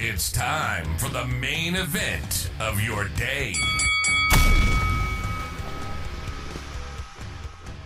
It's time for the main event of your day.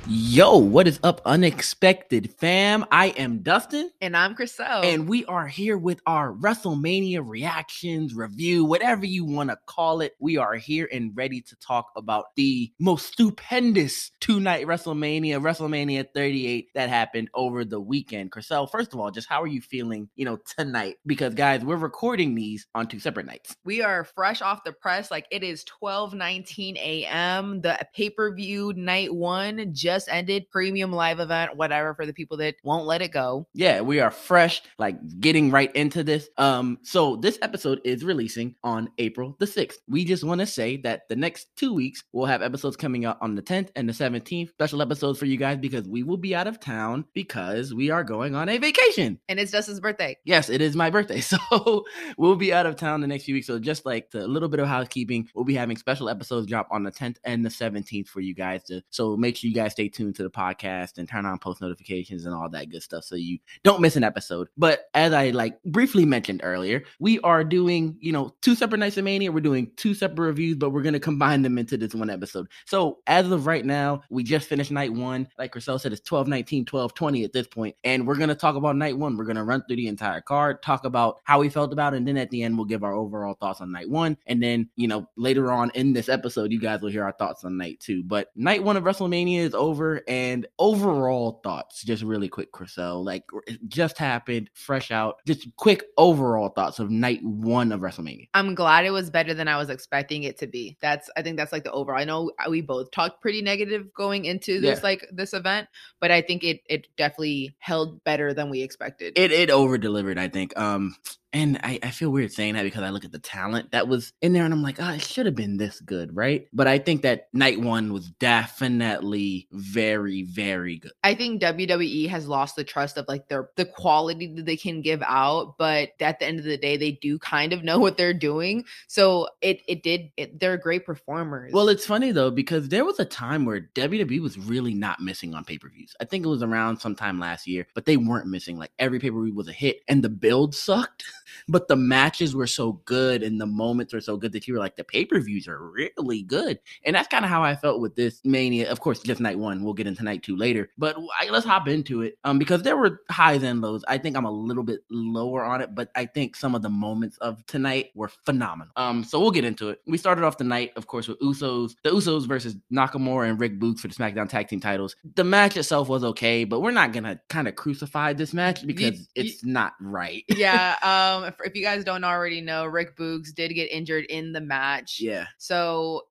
Yo, what is up, unexpected fam? I am Dustin. And I'm Chriselle. And we are here with our WrestleMania reactions, review, whatever you want to call it. We are here and ready to talk about the most stupendous two night WrestleMania, WrestleMania 38 that happened over the weekend. Chriselle, first of all, just how are you feeling, you know, tonight? Because guys, we're recording these on two separate nights. We are fresh off the press. Like it is 12 19 a.m. The pay per view night one just just ended, premium live event, whatever, for the people that won't let it go. Yeah, we are fresh, like getting right into this. Um, so this episode is releasing on April the 6th. We just want to say that the next two weeks we'll have episodes coming out on the 10th and the 17th, special episodes for you guys because we will be out of town because we are going on a vacation. And it's Dustin's birthday. Yes, it is my birthday. So we'll be out of town the next few weeks. So just like a little bit of housekeeping, we'll be having special episodes drop on the 10th and the 17th for you guys to so make sure you guys stay stay tuned to the podcast and turn on post notifications and all that good stuff so you don't miss an episode. But as I like briefly mentioned earlier, we are doing, you know, two separate nights of Mania. We're doing two separate reviews, but we're going to combine them into this one episode. So as of right now, we just finished night one. Like Chriselle said, it's 12, 19, 12, 20 at this. And we're going to talk about night one. We're going to run through the entire card, talk about how we felt about it. And then at the end, we'll give our overall thoughts on night one. And then, you know, later on in this episode, you guys will hear our thoughts on night two. But night one of WrestleMania is over over and overall thoughts just really quick Chriselle like it just happened fresh out just quick overall thoughts of night one of WrestleMania. I'm glad it was better than I was expecting it to be. That's I think that's like the overall I know we both talked pretty negative going into this yeah. like this event but I think it it definitely held better than we expected. It it over delivered I think. Um and I, I feel weird saying that because I look at the talent that was in there and I'm like, oh, it should have been this good, right? But I think that night one was definitely very, very good. I think WWE has lost the trust of like their the quality that they can give out, but at the end of the day, they do kind of know what they're doing. So it it did it, they're great performers. Well, it's funny though, because there was a time where WWE was really not missing on pay-per-views. I think it was around sometime last year, but they weren't missing. Like every pay-per-view was a hit and the build sucked. but the matches were so good and the moments were so good that you were like, the pay per views are really good. And that's kind of how I felt with this Mania. Of course, just night one. We'll get into night two later, but I, let's hop into it um, because there were highs and lows. I think I'm a little bit lower on it, but I think some of the moments of tonight were phenomenal. Um, so we'll get into it. We started off the night, of course, with Usos, the Usos versus Nakamura and Rick Boogs for the SmackDown Tag Team titles. The match itself was okay, but we're not gonna kind of crucify this match because you, it's you, not right. Yeah. Um, um, if, if, you guys don't already know, Rick Boogs did get injured in the match. Yeah. So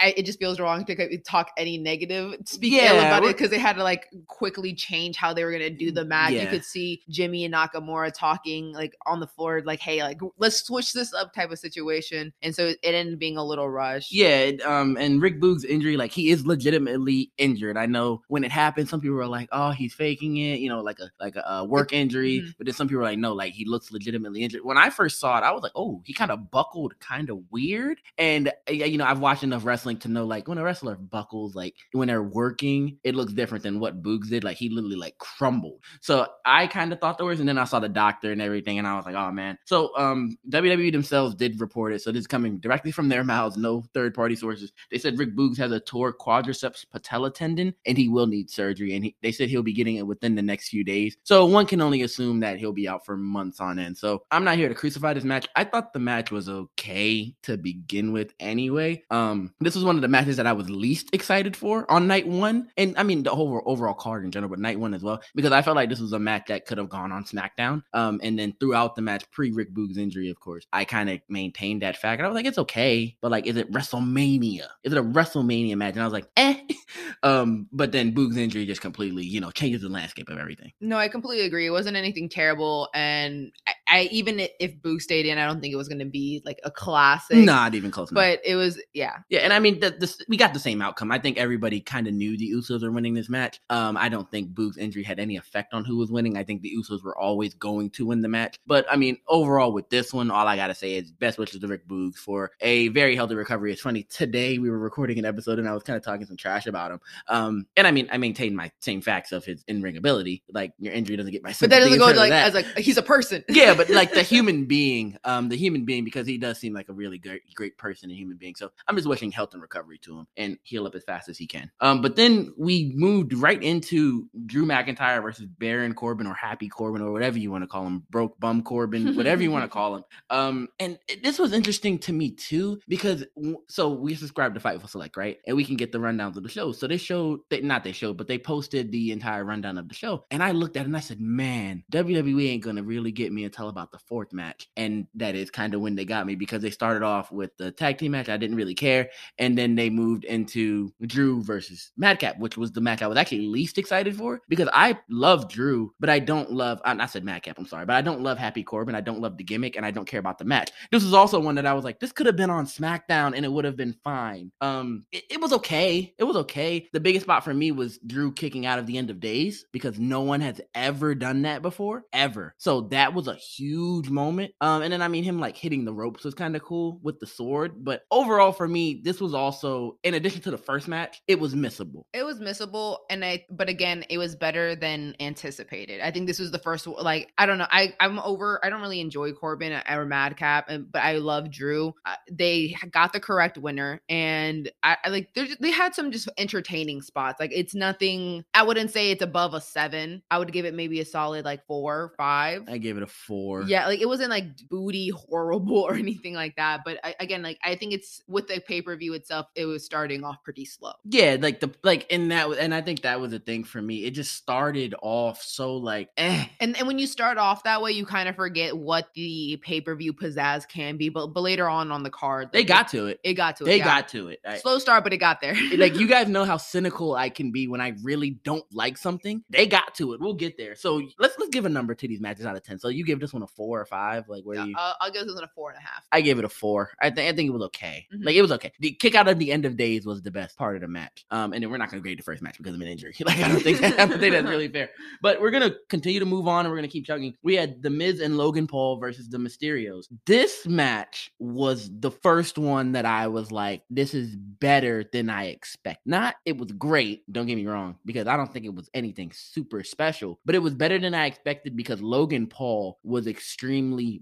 it, it just feels wrong to talk any negative, speak yeah, ill about it because they had to like quickly change how they were gonna do the match. Yeah. You could see Jimmy and Nakamura talking like on the floor, like, "Hey, like let's switch this up," type of situation. And so it ended being a little rush. Yeah. Um, and Rick Boogs' injury, like he is legitimately injured. I know when it happened, some people were like, "Oh, he's faking it," you know, like a like a, a work injury. Mm-hmm. But then some people were like, "No, like he looks legitimately injured." When I first saw it, I was like, oh, he kind of buckled kind of weird. And you know, I've watched enough wrestling to know like when a wrestler buckles, like when they're working, it looks different than what Boogs did. Like he literally like crumbled. So I kind of thought the worst, and then I saw the doctor and everything, and I was like, oh man. So um WWE themselves did report it. So this is coming directly from their mouths, no third party sources. They said Rick Boogs has a torn quadriceps patella tendon and he will need surgery. And he, they said he'll be getting it within the next few days. So one can only assume that he'll be out for months on end. So I'm not here to crucify this match. I thought the match was okay to begin with anyway. Um, this was one of the matches that I was least excited for on night one. And I mean the whole overall card in general, but night one as well, because I felt like this was a match that could have gone on SmackDown. Um, and then throughout the match, pre Rick Boogs injury, of course, I kind of maintained that fact. And I was like, it's okay, but like, is it WrestleMania? Is it a WrestleMania match? And I was like, eh. um, but then Boogs injury just completely, you know, changes the landscape of everything. No, I completely agree. It wasn't anything terrible, and I, I even if Boo stayed in, I don't think it was going to be like a classic. Not even close. But enough. it was, yeah, yeah. And I mean, the, the, we got the same outcome. I think everybody kind of knew the Usos were winning this match. Um, I don't think Boog's injury had any effect on who was winning. I think the Usos were always going to win the match. But I mean, overall with this one, all I gotta say is best wishes to Rick Boogs for a very healthy recovery. It's funny today we were recording an episode and I was kind of talking some trash about him. Um, and I mean, I maintain my same facts of his in ring ability. Like your injury doesn't get my. But that doesn't go like that. as like he's a person. Yeah, but like the human being, um, the human being, because he does seem like a really great, great person and human being. So I'm just wishing health and recovery to him and heal up as fast as he can. Um, but then we moved right into Drew McIntyre versus Baron Corbin or Happy Corbin or whatever you want to call him, broke bum Corbin, whatever you want to call him. Um, and this was interesting to me too because so we subscribe to Fightful Select, right? And we can get the rundowns of the show. So they showed, they, not they showed, but they posted the entire rundown of the show. And I looked at it and I said, man, WWE ain't gonna really get me until about the fourth match. And that is kind of when they got me because they started off with the tag team match. I didn't really care. And then they moved into Drew versus Madcap, which was the match I was actually least excited for because I love Drew, but I don't love, I said Madcap, I'm sorry, but I don't love Happy Corbin. I don't love the gimmick and I don't care about the match. This was also one that I was like, this could have been on SmackDown and it would have been fine. Um, it, it was okay. It was okay. The biggest spot for me was Drew kicking out of the end of days because no one has ever done that before, ever. So that was a huge moment. Um, and then I mean him like hitting the ropes was kind of cool with the sword. But overall for me, this was also in addition to the first match, it was missable. It was missable, and I but again, it was better than anticipated. I think this was the first like I don't know. I I'm over. I don't really enjoy Corbin or Madcap, but I love Drew. Uh, they got the correct winner, and I, I like they had some just entertaining spots. Like it's nothing. I wouldn't say it's above a seven. I would give it maybe a solid like four, five. I gave it a four. Yeah, like it wasn't like booty horrible or anything like that. But I, again, like I think it's with the pay per view itself, it was starting off pretty slow. Yeah, like the like in that, and I think that was a thing for me. It just started off so like, eh. And and when you start off that way, you kind of forget what the pay per view pizzazz can be. But but later on on the card, they got to it. It got to it. They yeah. got to it. Slow start, but it got there. like you guys know how cynical I can be when I really don't like something. They got to it. We'll get there. So let's let's give a number to these matches out of ten. So you give this one a four or five? Like where yeah, you? I'll, I'll give this one a four and a half. I gave it a four. I think I think it was okay. Mm-hmm. Like it was okay. The kick out of the end of days was the best part of the match. Um, and then we're not gonna grade the first match because of an injury. like I don't think I don't think that's really fair. But we're gonna continue to move on and we're gonna keep chugging. We had the Miz and Logan Paul versus the Mysterios. This match was the first one that I was like, this is better than I expect. Not it was great. Don't get me wrong, because I don't think it was anything super special, but it was better than I expected because Logan Paul was extremely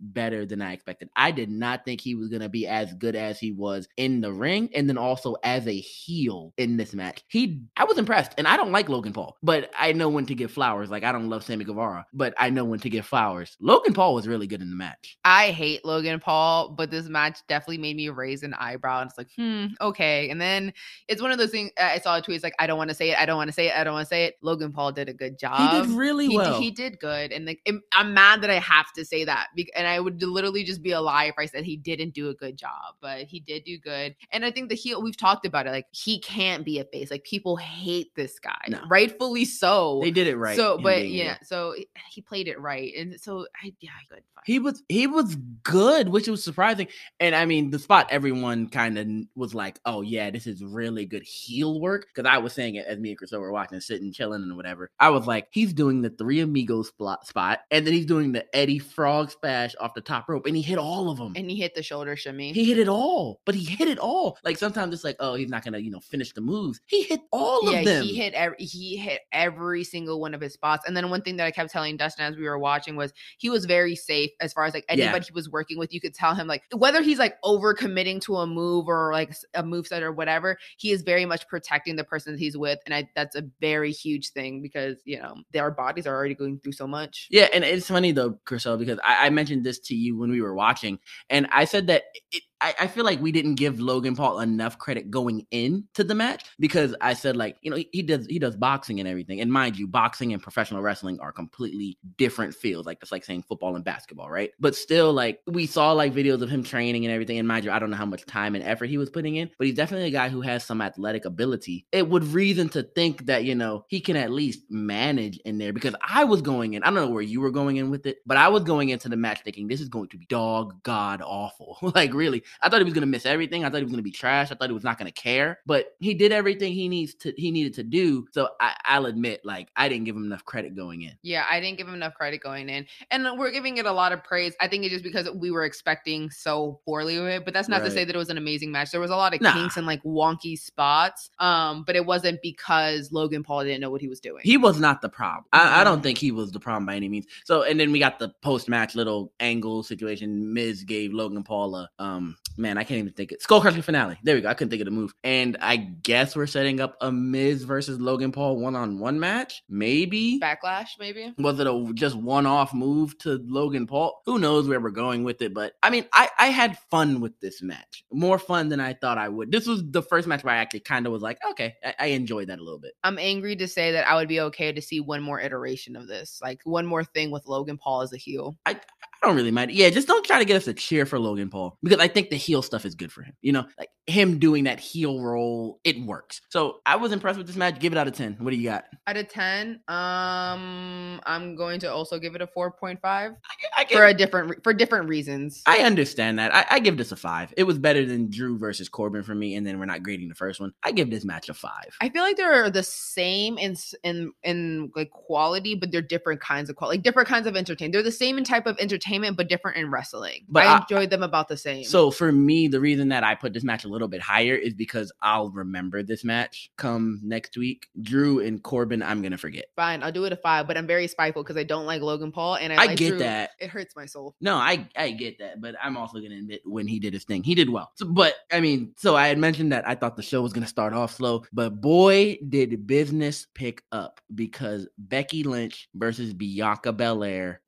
better than I expected. I did not think he was gonna be as good as he was in the ring, and then also as a heel in this match. He, I was impressed, and I don't like Logan Paul, but I know when to give flowers. Like I don't love Sammy Guevara, but I know when to give flowers. Logan Paul was really good in the match. I hate Logan Paul, but this match definitely made me raise an eyebrow. And it's like, hmm, okay. And then it's one of those things. I saw a tweet. It's like, I don't want to say it. I don't want to say it. I don't want to say it. Logan Paul did a good job. He did really he, well. He did good. And like, I'm mad that I have to say that. And I would literally just be a lie if I said he didn't do a good job, but he did do good. And I think the heel, we've talked about it. Like, he can't be a face. Like, people hate this guy, no. rightfully so. They did it right. So, but yeah, good. so he played it right. And so, I, yeah, good. Fine. He was, he was good, which was surprising. And I mean, the spot everyone kind of was like, oh, yeah, this is really good heel work. Cause I was saying it as me and Chris were watching, sitting, chilling, and whatever. I was like, he's doing the three amigos spot, and then he's doing the Eddie Frog splash off the top rope, and he hit all of them. And he hit the shoulder shimmy. He hit it all, but he hit it all. Like sometimes it's like, oh, he's not gonna, you know, finish the moves. He hit all yeah, of them. He hit every he hit every single one of his spots. And then one thing that I kept telling Dustin as we were watching was he was very safe as far as like anybody yeah. he was working with. You could tell him like whether he's like over committing to a move or like a move set or whatever, he is very much protecting the person that he's with. And I that's a very huge thing because you know their bodies are already going through so much. Yeah, and it's funny though, Crystal, because I, I mentioned this to you when we were watching, and I said that it, I, I, feel like we didn't give Logan Paul enough credit going into the match because I said like you know he, he, does he does boxing and everything. And mind you boxing and professional wrestling are completely different fields. Like that's like saying football and basketball right? But still like we saw like videos of him training and everything. And mind you I don't know how much time and effort he was putting in but he's definitely a guy who has some athletic ability. It would reason to think that you know he can at least manage in there because I was going in I don't know where you were going in with it but I was going into the match thinking this is going to be dog god awful. Like really I thought he was gonna miss everything. I thought he was gonna be trash. I thought he was not gonna care. But he did everything he needs to he needed to do. So I, I'll admit, like I didn't give him enough credit going in. Yeah, I didn't give him enough credit going in, and we're giving it a lot of praise. I think it's just because we were expecting so poorly of it. But that's not right. to say that it was an amazing match. There was a lot of nah. kinks and like wonky spots. Um, but it wasn't because Logan Paul didn't know what he was doing. He was not the problem. I, I don't think he was the problem by any means. So, and then we got the post match little angle situation. Miz gave Logan Paul a um man, I can't even think it. Skull crushing finale. There we go. I couldn't think of the move. And I guess we're setting up a Miz versus Logan Paul one on one match. Maybe backlash. Maybe was it a just one off move to Logan Paul? Who knows where we're going with it? But I mean, I I had fun with this match. More fun than I thought I would. This was the first match where I actually kind of was like, okay, I, I enjoyed that a little bit. I'm angry to say that I would be okay to see one more iteration of this, like one more thing with Logan Paul as a heel. I I don't really mind. Yeah, just don't try to get us to cheer for Logan Paul because I think the heel stuff is good for him. You know, like him doing that heel role, it works. So I was impressed with this match. Give it out of 10. What do you got? Out of 10, um, I'm going to also give it a 4.5 I, I for a different for different reasons. I understand that. I, I, give this a five. It was better than Drew versus Corbin for me, and then we're not grading the first one. I give this match a five. I feel like they're the same in in in like quality, but they're different kinds of quality, like different kinds of entertainment. They're the same in type of entertainment, but different in wrestling. But I, I enjoyed them about the same. So for me, the reason that I put this match a little bit higher is because I'll remember this match come next week. Drew and Corbin, I'm gonna forget. Fine, I'll do it a five, but I'm very spiteful because I don't like Logan Paul, and I, I like get Drew. that. It hurts my soul. No, I I get that, but I'm also gonna admit when he did his thing, he did well. So, but I mean, so I had mentioned that I thought the show was gonna start off slow, but boy, did business pick up because Becky Lynch versus Bianca Belair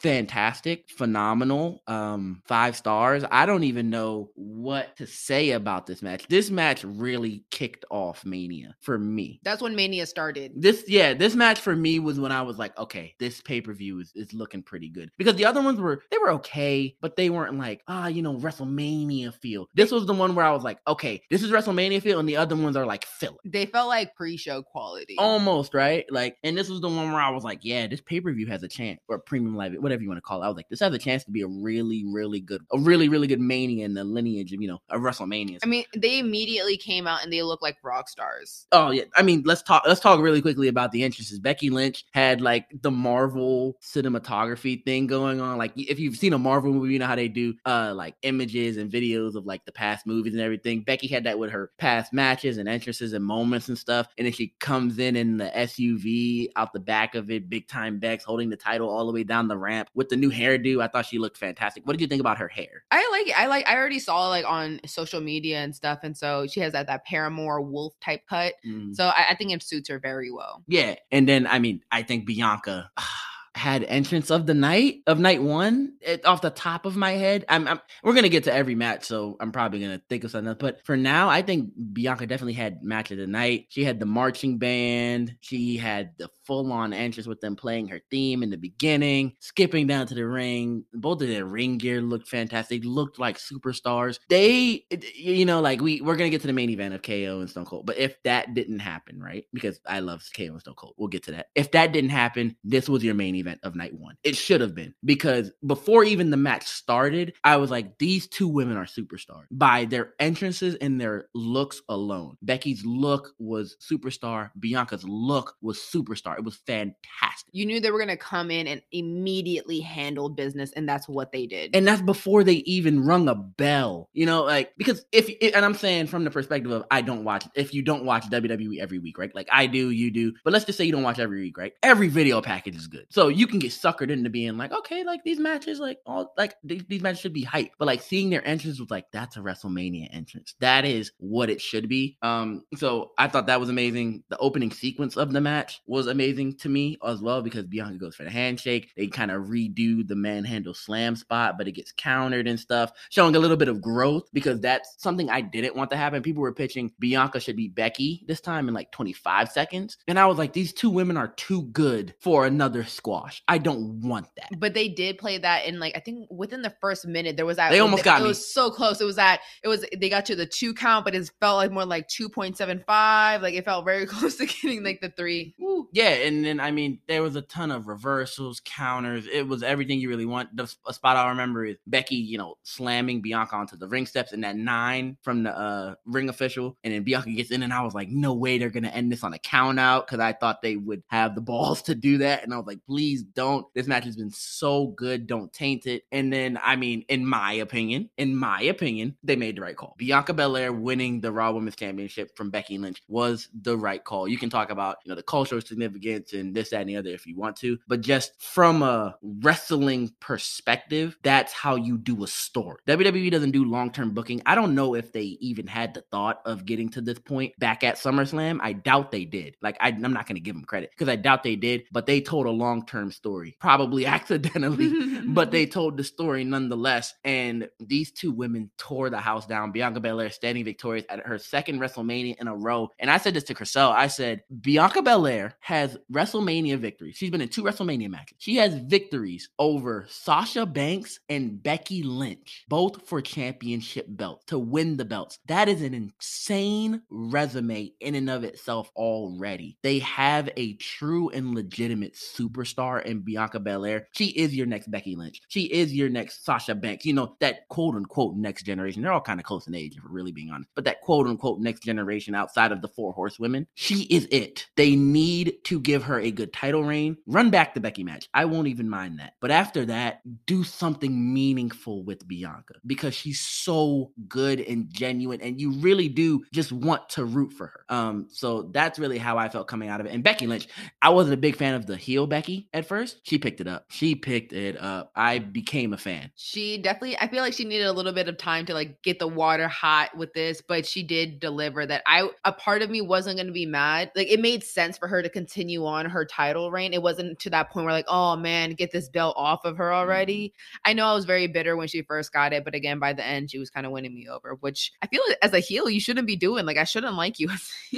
fantastic, phenomenal, um, five stars. I don't even know what to say about this match. This match really kicked off Mania for me. That's when Mania started. This, yeah, this match for me was when I was like, okay, this pay per view is, is looking pretty good because the other ones were they were okay, but they weren't like ah, you know, WrestleMania feel. This was the one where I was like, okay, this is WrestleMania feel, and the other ones are like filler. They felt like pre-show quality, almost right. Like, and this was the one where I was like, yeah, this pay per view has a chance or premium live, whatever you want to call it. I was like, this has a chance to be a really, really good, a really, really good mania in the lineage of, you know, a WrestleMania. I mean, they immediately came out and they look like rock stars. Oh yeah. I mean, let's talk let's talk really quickly about the entrances. Becky Lynch had like the Marvel cinematography thing going on. Like if you've seen a Marvel movie, you know how they do uh like images and videos of like the past movies and everything. Becky had that with her past matches and entrances and moments and stuff. And then she comes in in the SUV out the back of it, big time Bex holding the title all the way down the ramp with the new hairdo. I thought she looked fantastic. What did you think about her hair? I like it. I like. I already saw like on social media and stuff, and so she has that that Paramore wolf type cut. Mm. So I, I think it suits her very well. Yeah, and then I mean, I think Bianca. had entrance of the night of night one it, off the top of my head. I'm, I'm, we're gonna get to every match, so I'm probably gonna think of something. Else. But for now, I think Bianca definitely had match of the night. She had the marching band. She had the full on entrance with them playing her theme in the beginning, skipping down to the ring. Both of their ring gear looked fantastic. They looked like superstars. They, you know, like we we're gonna get to the main event of KO and Stone Cold. But if that didn't happen, right? Because I love KO and Stone Cold. We'll get to that. If that didn't happen, this was your main event event of night one. It should have been because before even the match started, I was like, these two women are superstars by their entrances and their looks alone. Becky's look was superstar. Bianca's look was superstar. It was fantastic. You knew they were going to come in and immediately handle business, and that's what they did. And that's before they even rung a bell, you know, like because if, and I'm saying from the perspective of I don't watch, if you don't watch WWE every week, right? Like I do, you do, but let's just say you don't watch every week, right? Every video package is good. So you can get suckered into being like, okay, like these matches, like all like these, these matches should be hype. But like seeing their entrance was like, that's a WrestleMania entrance. That is what it should be. Um, so I thought that was amazing. The opening sequence of the match was amazing to me as well because Bianca goes for the handshake. They kind of redo the manhandle slam spot, but it gets countered and stuff, showing a little bit of growth because that's something I didn't want to happen. People were pitching Bianca should be Becky this time in like 25 seconds. And I was like, these two women are too good for another squash. I don't want that. But they did play that in like I think within the first minute there was that they almost got it me. was so close. It was that it was they got to the two count, but it felt like more like two point seven five. Like it felt very close to getting like the three. Ooh. Yeah, and then I mean there was a ton of reversals, counters. It was everything you really want. The spot I remember is Becky, you know, slamming Bianca onto the ring steps and that nine from the uh, ring official, and then Bianca gets in, and I was like, no way they're gonna end this on a count out because I thought they would have the balls to do that, and I was like, please don't. This match has been so good, don't taint it. And then I mean, in my opinion, in my opinion, they made the right call. Bianca Belair winning the Raw Women's Championship from Becky Lynch was the right call. You can talk about you know the cultural significance and this, that, and the other if you want to, but just from a wrestling perspective, that's how you do a story. WWE doesn't do long term booking. I don't know if they even had the thought of getting to this point back at SummerSlam. I doubt they did. Like I, I'm not going to give them credit because I doubt they did, but they told a long term story, probably accidentally, but they told the story nonetheless. And these two women tore the house down. Bianca Belair standing victorious at her second WrestleMania in a row. And I said this to Crystal. I said, Bianca Belair has WrestleMania victories. She's been in two WrestleMania matches. She has victories over Sasha Banks and Becky Lynch, both for championship belts to win the belts. That is an insane resume in and of itself already. They have a true and legitimate superstar in Bianca Belair. She is your next Becky Lynch. She is your next Sasha Banks. You know, that quote unquote next generation. They're all kind of close in age, if we're really being honest. But that quote unquote next generation outside of the four horsewomen, she is it. They need to give her a good title reign. Run back the Becky match. I won't even mind that. But after that, do something meaningful with Bianca because she's so good and genuine, and you really do just want to root for her. Um, so that's really how I felt coming out of it. And Becky Lynch, I wasn't a big fan of the heel Becky at first. She picked it up. She picked it up. I became a fan. She definitely. I feel like she needed a little bit of time to like get the water hot with this, but she did deliver. That I a part of me wasn't going to be mad. Like it made sense for her to continue on her title reign. It wasn't to that point where like, oh man, get this belt off of her already. Mm-hmm. I know I was very bitter when she first got it, but again, by the end, she was kind of winning me over. Which I feel as a heel, you shouldn't be doing. Like I shouldn't like you.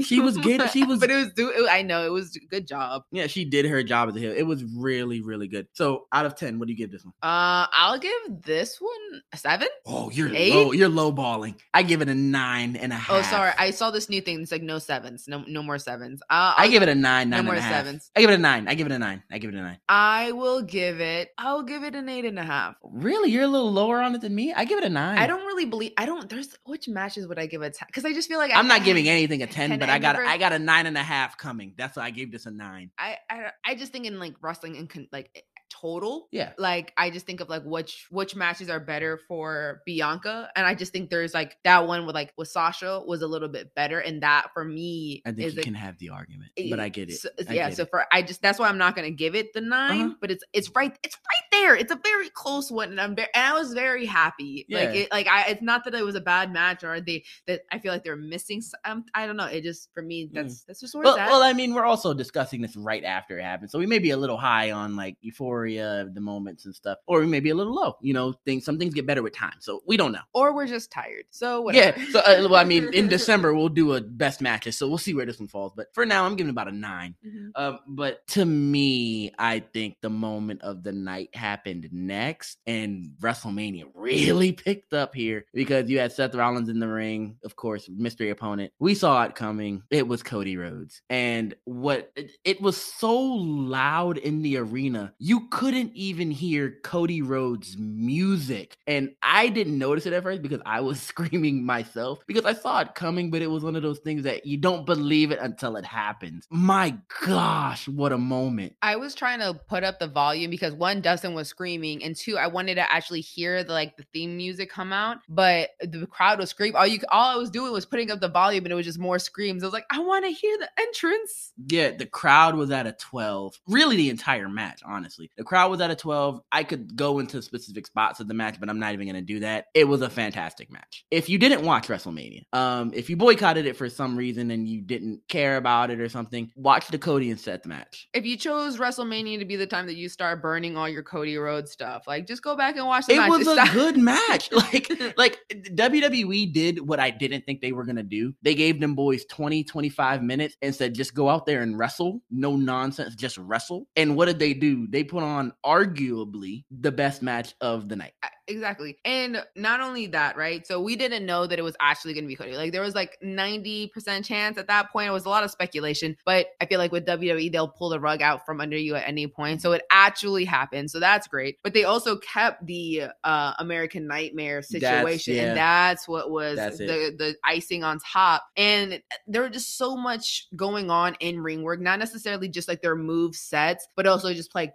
she was good. She was, but it was. Do, I know it was a good job. Yeah, she did her job as a heel. It was really, really good. So out of ten, what do you give this one? Uh, I'll give this one a seven. Oh, you're Eight? low. You're low balling. I give it a nine and a half. Oh, sorry. I saw this new thing. It's like no sevens. No, no more sevens. Uh, i give it a nine. Nine no sevens. I give it a nine. I give it a nine. I give it a nine. I will give it. I'll give it an eight and a half. Really, you're a little lower on it than me. I give it a nine. I don't really believe. I don't. There's which matches would I give a ten? Because I just feel like I'm not giving anything a ten, but I got never, I got a nine and a half coming. That's why I gave this a nine. I I, I just think in like wrestling and like total. Yeah. Like I just think of like which which matches are better for Bianca. And I just think there's like that one with like with Sasha was a little bit better. And that for me I think you can have the argument. But I get it. So, I yeah. get so it. for I just that's why I'm not gonna give it the 9 uh-huh. but it's it's right, it's right there. It's a very close one. And I'm very and I was very happy. Yeah. Like it like I it's not that it was a bad match or they that I feel like they're missing um, I don't know. It just for me that's mm. that's just where well. Well, I mean, we're also discussing this right after it happened. So we may be a little high on like euphoria of the moments and stuff, or we may be a little low. You know, things some things get better with time, so we don't know. Or we're just tired. So whatever. yeah. So uh, well, I mean, in December we'll do a best matches, so we'll see where this one falls. But for now, I'm giving about a 9 mm-hmm. um, but to me, I think the moment of the night happened next, and WrestleMania really picked up here because you had Seth Rollins in the ring, of course, mystery opponent. We saw it coming. It was Cody Rhodes, and what it, it was so loud in the arena, you couldn't even hear Cody Rhodes' music. And I didn't notice it at first because I was screaming myself because I saw it coming, but it was one of those things that you don't believe it until it happens. My gosh, what a moment. I was trying to put up the volume because one, Dustin was screaming, and two, I wanted to actually hear the like the theme music come out, but the crowd was screaming. All you all I was doing was putting up the volume and it was just more screams. I was like, I want to hear the entrance. Yeah, the crowd was at a 12. Really the entire match, honestly. The crowd was at a 12 12. I could go into specific spots of the match, but I'm not even going to do that. It was a fantastic match. If you didn't watch WrestleMania, um, if you boycotted it for some reason and you didn't care about it or something, watch the Cody and Seth match. If you chose WrestleMania to be the time that you start burning all your Cody Rhodes stuff, like just go back and watch the it match. was a good match. Like, like WWE did what I didn't think they were going to do. They gave them boys 20, 25 minutes and said, just go out there and wrestle. No nonsense, just wrestle. And what did they do? They put on arguably the best match of the night. Exactly. And not only that, right? So we didn't know that it was actually going to be Cody. Like there was like 90% chance at that point. It was a lot of speculation, but I feel like with WWE, they'll pull the rug out from under you at any point. So it actually happened. So that's great. But they also kept the uh, American Nightmare situation. That's, yeah. And that's what was that's the, the icing on top. And there was just so much going on in ring work, not necessarily just like their move sets, but also just like,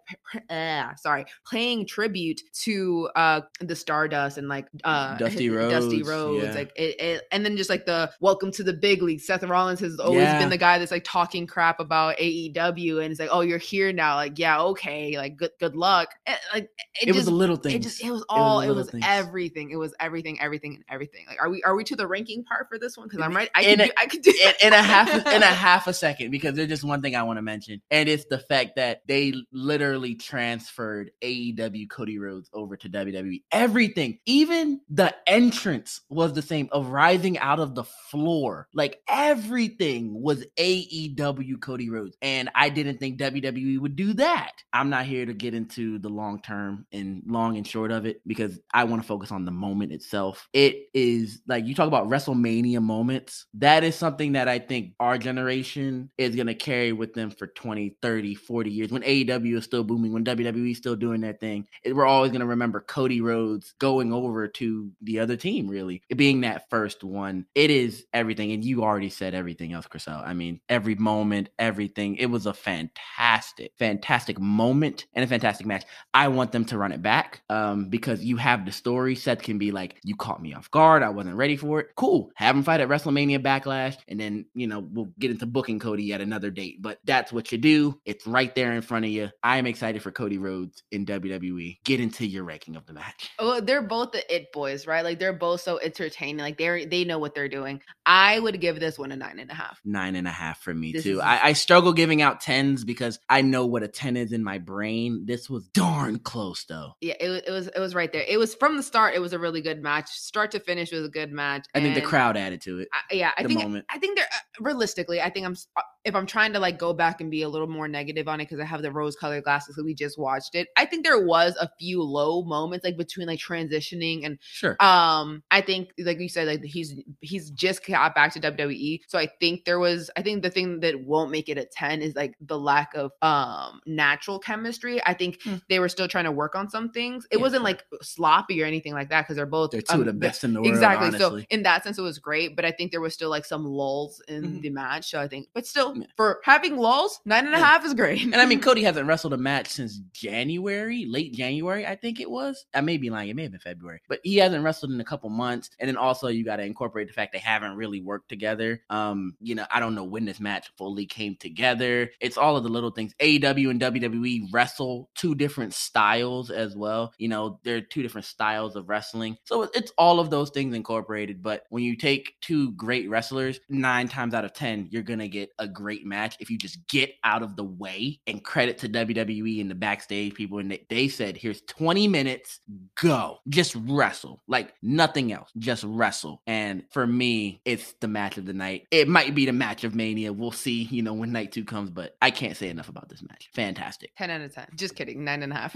uh, sorry, playing tribute to uh the Stardust and like uh Dusty Rhodes. Dusty Rhodes. Yeah. Like it, it, and then just like the welcome to the big league. Seth Rollins has always yeah. been the guy that's like talking crap about AEW and it's like, oh, you're here now. Like, yeah, okay, like good good luck. And, like it, it just, was a little thing. It just it was all it was, it was everything. It was everything, everything, and everything. Like, are we are we to the ranking part for this one? Because I'm right. I can, a, do, I can do in, in a half in a half a second because there's just one thing I want to mention, and it's the fact that they literally transferred AEW Cody Rhodes over to WWE. Everything, even the entrance was the same of rising out of the floor. Like everything was AEW Cody Rhodes. And I didn't think WWE would do that. I'm not here to get into the long term and long and short of it because I want to focus on the moment itself. It is like you talk about WrestleMania moments. That is something that I think our generation is going to carry with them for 20, 30, 40 years. When AEW is still booming, when WWE is still doing their thing, we're always going to remember Cody Rhodes going over to the other team, really, being that first one. It is everything. And you already said everything else, Chriselle. I mean, every moment, everything. It was a fantastic, fantastic moment and a fantastic match. I want them to run it back um, because you have the story. Seth can be like, you caught me off guard. I wasn't ready for it. Cool. Have him fight at WrestleMania Backlash. And then, you know, we'll get into booking Cody at another date. But that's what you do. It's right there in front of you. I am excited for Cody Rhodes in WWE. Get into your ranking of the match. Oh, they're both the it boys, right? Like they're both so entertaining. Like they're they know what they're doing. I would give this one a nine and a half. Nine and a half for me this too. Is- I, I struggle giving out tens because I know what a ten is in my brain. This was darn close though. Yeah, it was it was it was right there. It was from the start. It was a really good match. Start to finish was a good match. I think the crowd added to it. I, yeah, I think moment. I think they're uh, realistically. I think I'm uh, if I'm trying to like go back and be a little more negative on it because I have the rose colored glasses we just watched it. I think there was a few low moments like between like transitioning and sure. Um, I think like you said, like he's he's just got back to WWE, so I think there was. I think the thing that won't make it a ten is like the lack of um natural chemistry. I think hmm. they were still trying to work on some things. It yeah, wasn't like sloppy or anything like that because they're both they're two um, of the best in the world. Exactly. Honestly. So in that sense, it was great, but I think there was still like some lulls in mm-hmm. the match. So I think, but still, yeah. for having lulls, nine and a yeah. half is great. and I mean, Cody hasn't wrestled a match since January, late January, I think it was. I may be lying. It may have been February, but he hasn't wrestled in a couple months. And then also, you got to incorporate the fact they haven't really worked together. Um, you know, I don't know when this match fully came together. It's all of the little things. AEW and WWE wrestle two different styles as well. You know, there are two different styles of wrestling. So it's all of those things incorporated. But when you take two great wrestlers, nine times out of 10, you're going to get a great match if you just get out of the way and credit to WWE and the backstage people. And they said, here's 20 minutes, go. Just wrestle. Like nothing else. Just wrestle. And for me, it's the match of the night. It might be the match of Mania. We'll see, you know, when night two comes, but I can't say enough about this match. Fantastic. 10 out of 10. Just kidding. Nine and a half.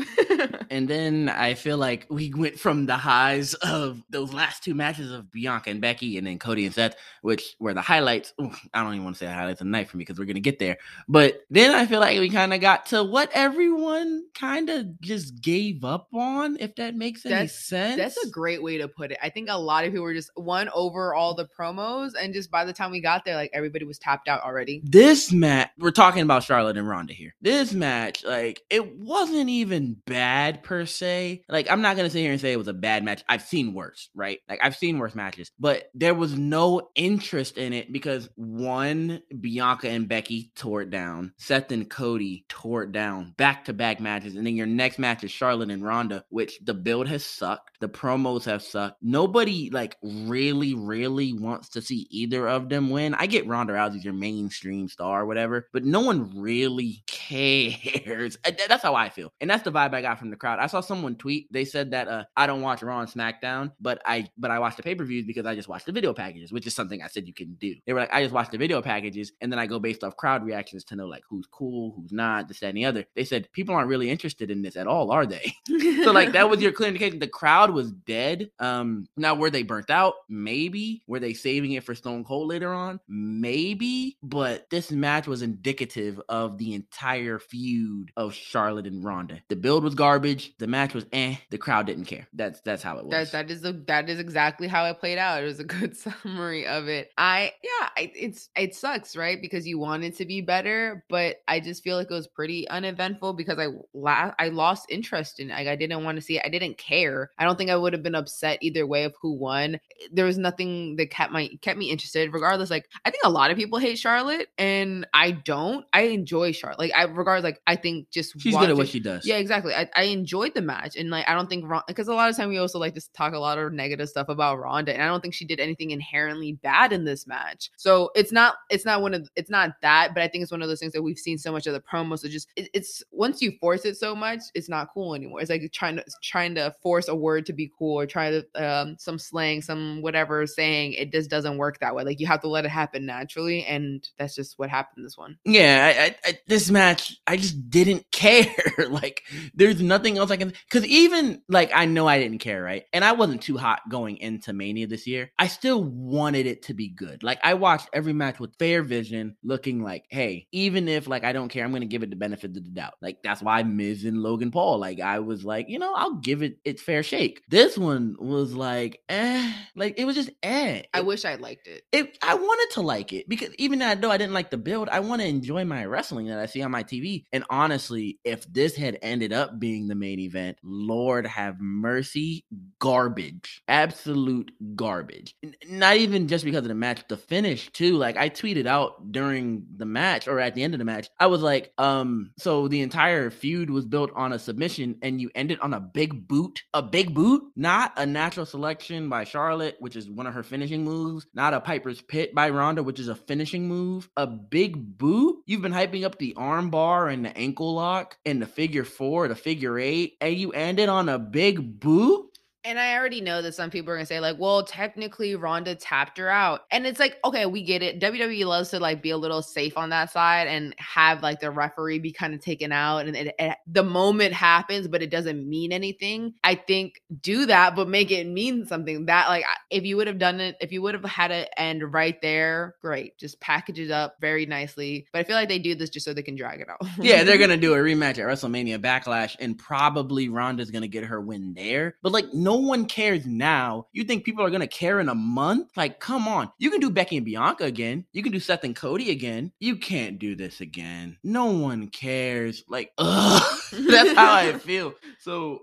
and then I feel like we went from the highs of those last two matches of Bianca and Becky and then Cody and Seth, which were the highlights. Ooh, I don't even want to say the highlights of the night for me because we're going to get there. But then I feel like we kind of got to what everyone kind of just gave up on, if that makes any sense. That's a great way to put it. I think a lot of people were just one over all the promos, and just by the time we got there, like everybody was tapped out already. This match, we're talking about Charlotte and Ronda here. This match, like, it wasn't even bad per se. Like, I'm not gonna sit here and say it was a bad match. I've seen worse, right? Like, I've seen worse matches, but there was no interest in it because one, Bianca and Becky tore it down. Seth and Cody tore it down. Back to back matches. And then your next match is Charlotte and Ronda, which the build has sucked. The promos have sucked. Nobody like really, really wants to see either of them win. I get Ronda Rousey's your mainstream star or whatever, but no one really cares. That's how I feel. And that's the vibe I got from the crowd. I saw someone tweet, they said that uh, I don't watch Raw and SmackDown, but I but I watch the pay-per-views because I just watch the video packages, which is something I said you can do. They were like, I just watch the video packages and then I go go based off crowd reactions to know like who's cool, who's not, this, that, and the other. They said people aren't really interested in this at all, are they? so like that was your clear indication. The crowd was dead. Um, now were they burnt out? Maybe. Were they saving it for Stone Cold later on? Maybe. But this match was indicative of the entire feud of Charlotte and Ronda. The build was garbage. The match was eh. The crowd didn't care. That's that's how it was. That that is the that is exactly how it played out. It was a good summary of it. I yeah, I, it's it sucks, right? Because you wanted to be better, but I just feel like it was pretty uneventful because I la- I lost interest in it. Like I didn't want to see it. I didn't care. I don't think I would have been upset either way of who won. There was nothing that kept my kept me interested. Regardless, like I think a lot of people hate Charlotte, and I don't. I enjoy Charlotte. Like I regardless, like I think just she's good at what she does. Yeah, exactly. I, I enjoyed the match, and like I don't think because a lot of time we also like to talk a lot of negative stuff about Ronda, and I don't think she did anything inherently bad in this match. So it's not it's not one of it's not that, but I think it's one of those things that we've seen so much of the promos. So just it, it's once you force it so much, it's not cool anymore. It's like trying to trying to force a word to be cool or try to um some slang, some whatever saying. It just doesn't work that way. Like you have to let it happen naturally, and that's just what happened this one. Yeah, I, I, this match, I just didn't care. like there's nothing else I can because even like I know I didn't care, right? And I wasn't too hot going into Mania this year. I still wanted it to be good. Like I watched every match with fair vision, looking like, hey, even if like I don't care, I'm gonna give it the benefit of the doubt. Like that's why Miz and Logan Paul. Like I was like, you know, I'll give it its fair shake. This one was like, eh, like it was just eh. I wish I liked it. It I wanted to like it because even though I didn't like the build, I want to enjoy my wrestling that I see on my TV. And honestly, if this had ended up being the main event, Lord have mercy, garbage, absolute garbage. Not even just because of the match, the finish too. Like I tweeted out during the match or at the end of the match, I was like, um, so the entire feud was built on a submission and you ended on a big boot, a big boot, not a natural selection by Charlotte, which is one of her finishing moves, not a Piper's Pit by Ronda, which is a finishing move, a big boot. You've been hyping up the arm bar and the ankle lock and the figure four, the figure eight, and you ended on a big boot? And I already know that some people are gonna say, like, well, technically Ronda tapped her out. And it's like, okay, we get it. WWE loves to like be a little safe on that side and have like the referee be kind of taken out and it, it, the moment happens, but it doesn't mean anything. I think do that, but make it mean something. That like if you would have done it, if you would have had it end right there, great. Just package it up very nicely. But I feel like they do this just so they can drag it out. yeah, they're gonna do a rematch at WrestleMania Backlash, and probably Ronda's gonna get her win there. But like no no one cares now. You think people are gonna care in a month? Like, come on. You can do Becky and Bianca again. You can do Seth and Cody again. You can't do this again. No one cares. Like, ugh. That's how I feel. So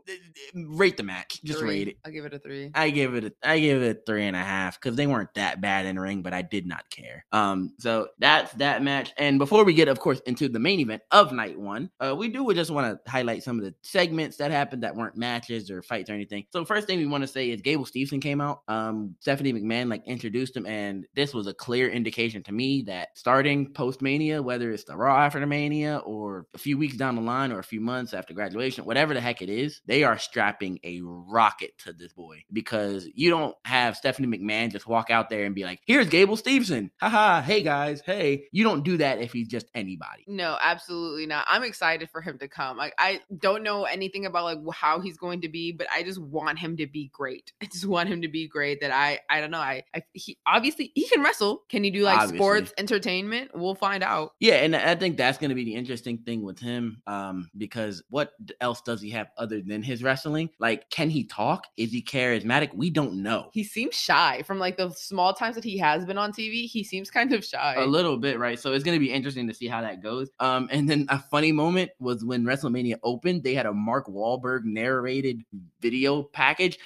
rate the match. Just three. rate it. I give it a three. I give it a I give it a three and a half because they weren't that bad in the ring, but I did not care. Um, so that's that match. And before we get, of course, into the main event of night one, uh, we do just want to highlight some of the segments that happened that weren't matches or fights or anything. So first thing we want to say is Gable Steveson came out. Um, Stephanie McMahon like introduced him, and this was a clear indication to me that starting post Mania, whether it's the Raw after the Mania or a few weeks down the line or a few months after graduation, whatever the heck it is, they are strapping a rocket to this boy because you don't have Stephanie McMahon just walk out there and be like, "Here's Gable Steveson, haha, hey guys, hey." You don't do that if he's just anybody. No, absolutely not. I'm excited for him to come. Like I don't know anything about like how he's going to be, but I just want him to be great. I just want him to be great. That I I don't know. I, I he obviously he can wrestle. Can he do like obviously. sports entertainment? We'll find out. Yeah, and I think that's going to be the interesting thing with him, um, because what else does he have other than his wrestling? Like, can he talk? Is he charismatic? We don't know. He seems shy from like the small times that he has been on TV. He seems kind of shy. A little bit, right? So it's going to be interesting to see how that goes. Um, and then a funny moment was when WrestleMania opened. They had a Mark Wahlberg narrated video package.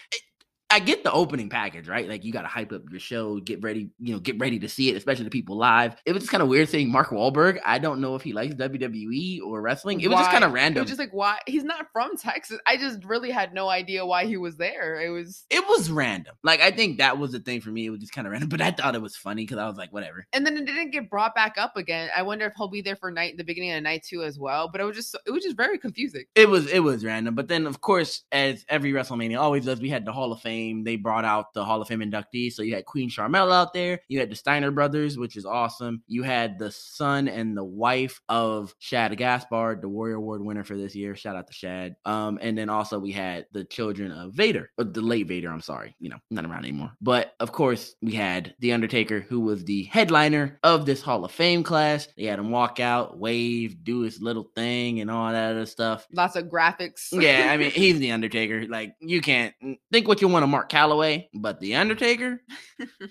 I get the opening package, right? Like you got to hype up your show, get ready, you know, get ready to see it, especially the people live. It was just kind of weird seeing Mark Wahlberg. I don't know if he likes WWE or wrestling. It was just kind of random. It was just like why he's not from Texas. I just really had no idea why he was there. It was it was random. Like I think that was the thing for me. It was just kind of random, but I thought it was funny because I was like, whatever. And then it didn't get brought back up again. I wonder if he'll be there for night the beginning of night two as well. But it was just it was just very confusing. It was it was random. But then of course, as every WrestleMania always does, we had the Hall of Fame Fame, they brought out the Hall of Fame inductees. So you had Queen Sharmell out there, you had the Steiner brothers, which is awesome. You had the son and the wife of Shad Gaspard, the Warrior Award winner for this year. Shout out to Shad. Um, and then also we had the children of Vader, or the late Vader. I'm sorry, you know, not around anymore. But of course, we had the Undertaker, who was the headliner of this Hall of Fame class. They had him walk out, wave, do his little thing, and all that other stuff. Lots of graphics. yeah, I mean, he's the Undertaker. Like you can't think what you want to Mark Calaway, but the Undertaker,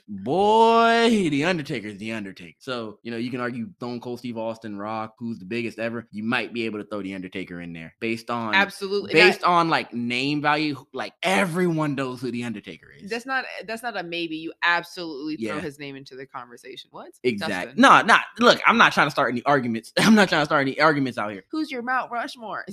boy, the Undertaker is the Undertaker. So you know, you can argue Stone Cold Steve Austin, Rock, who's the biggest ever. You might be able to throw the Undertaker in there based on absolutely based that, on like name value. Like everyone knows who the Undertaker is. That's not that's not a maybe. You absolutely throw yeah. his name into the conversation. What exactly? No, not look. I'm not trying to start any arguments. I'm not trying to start any arguments out here. Who's your Mount Rushmore?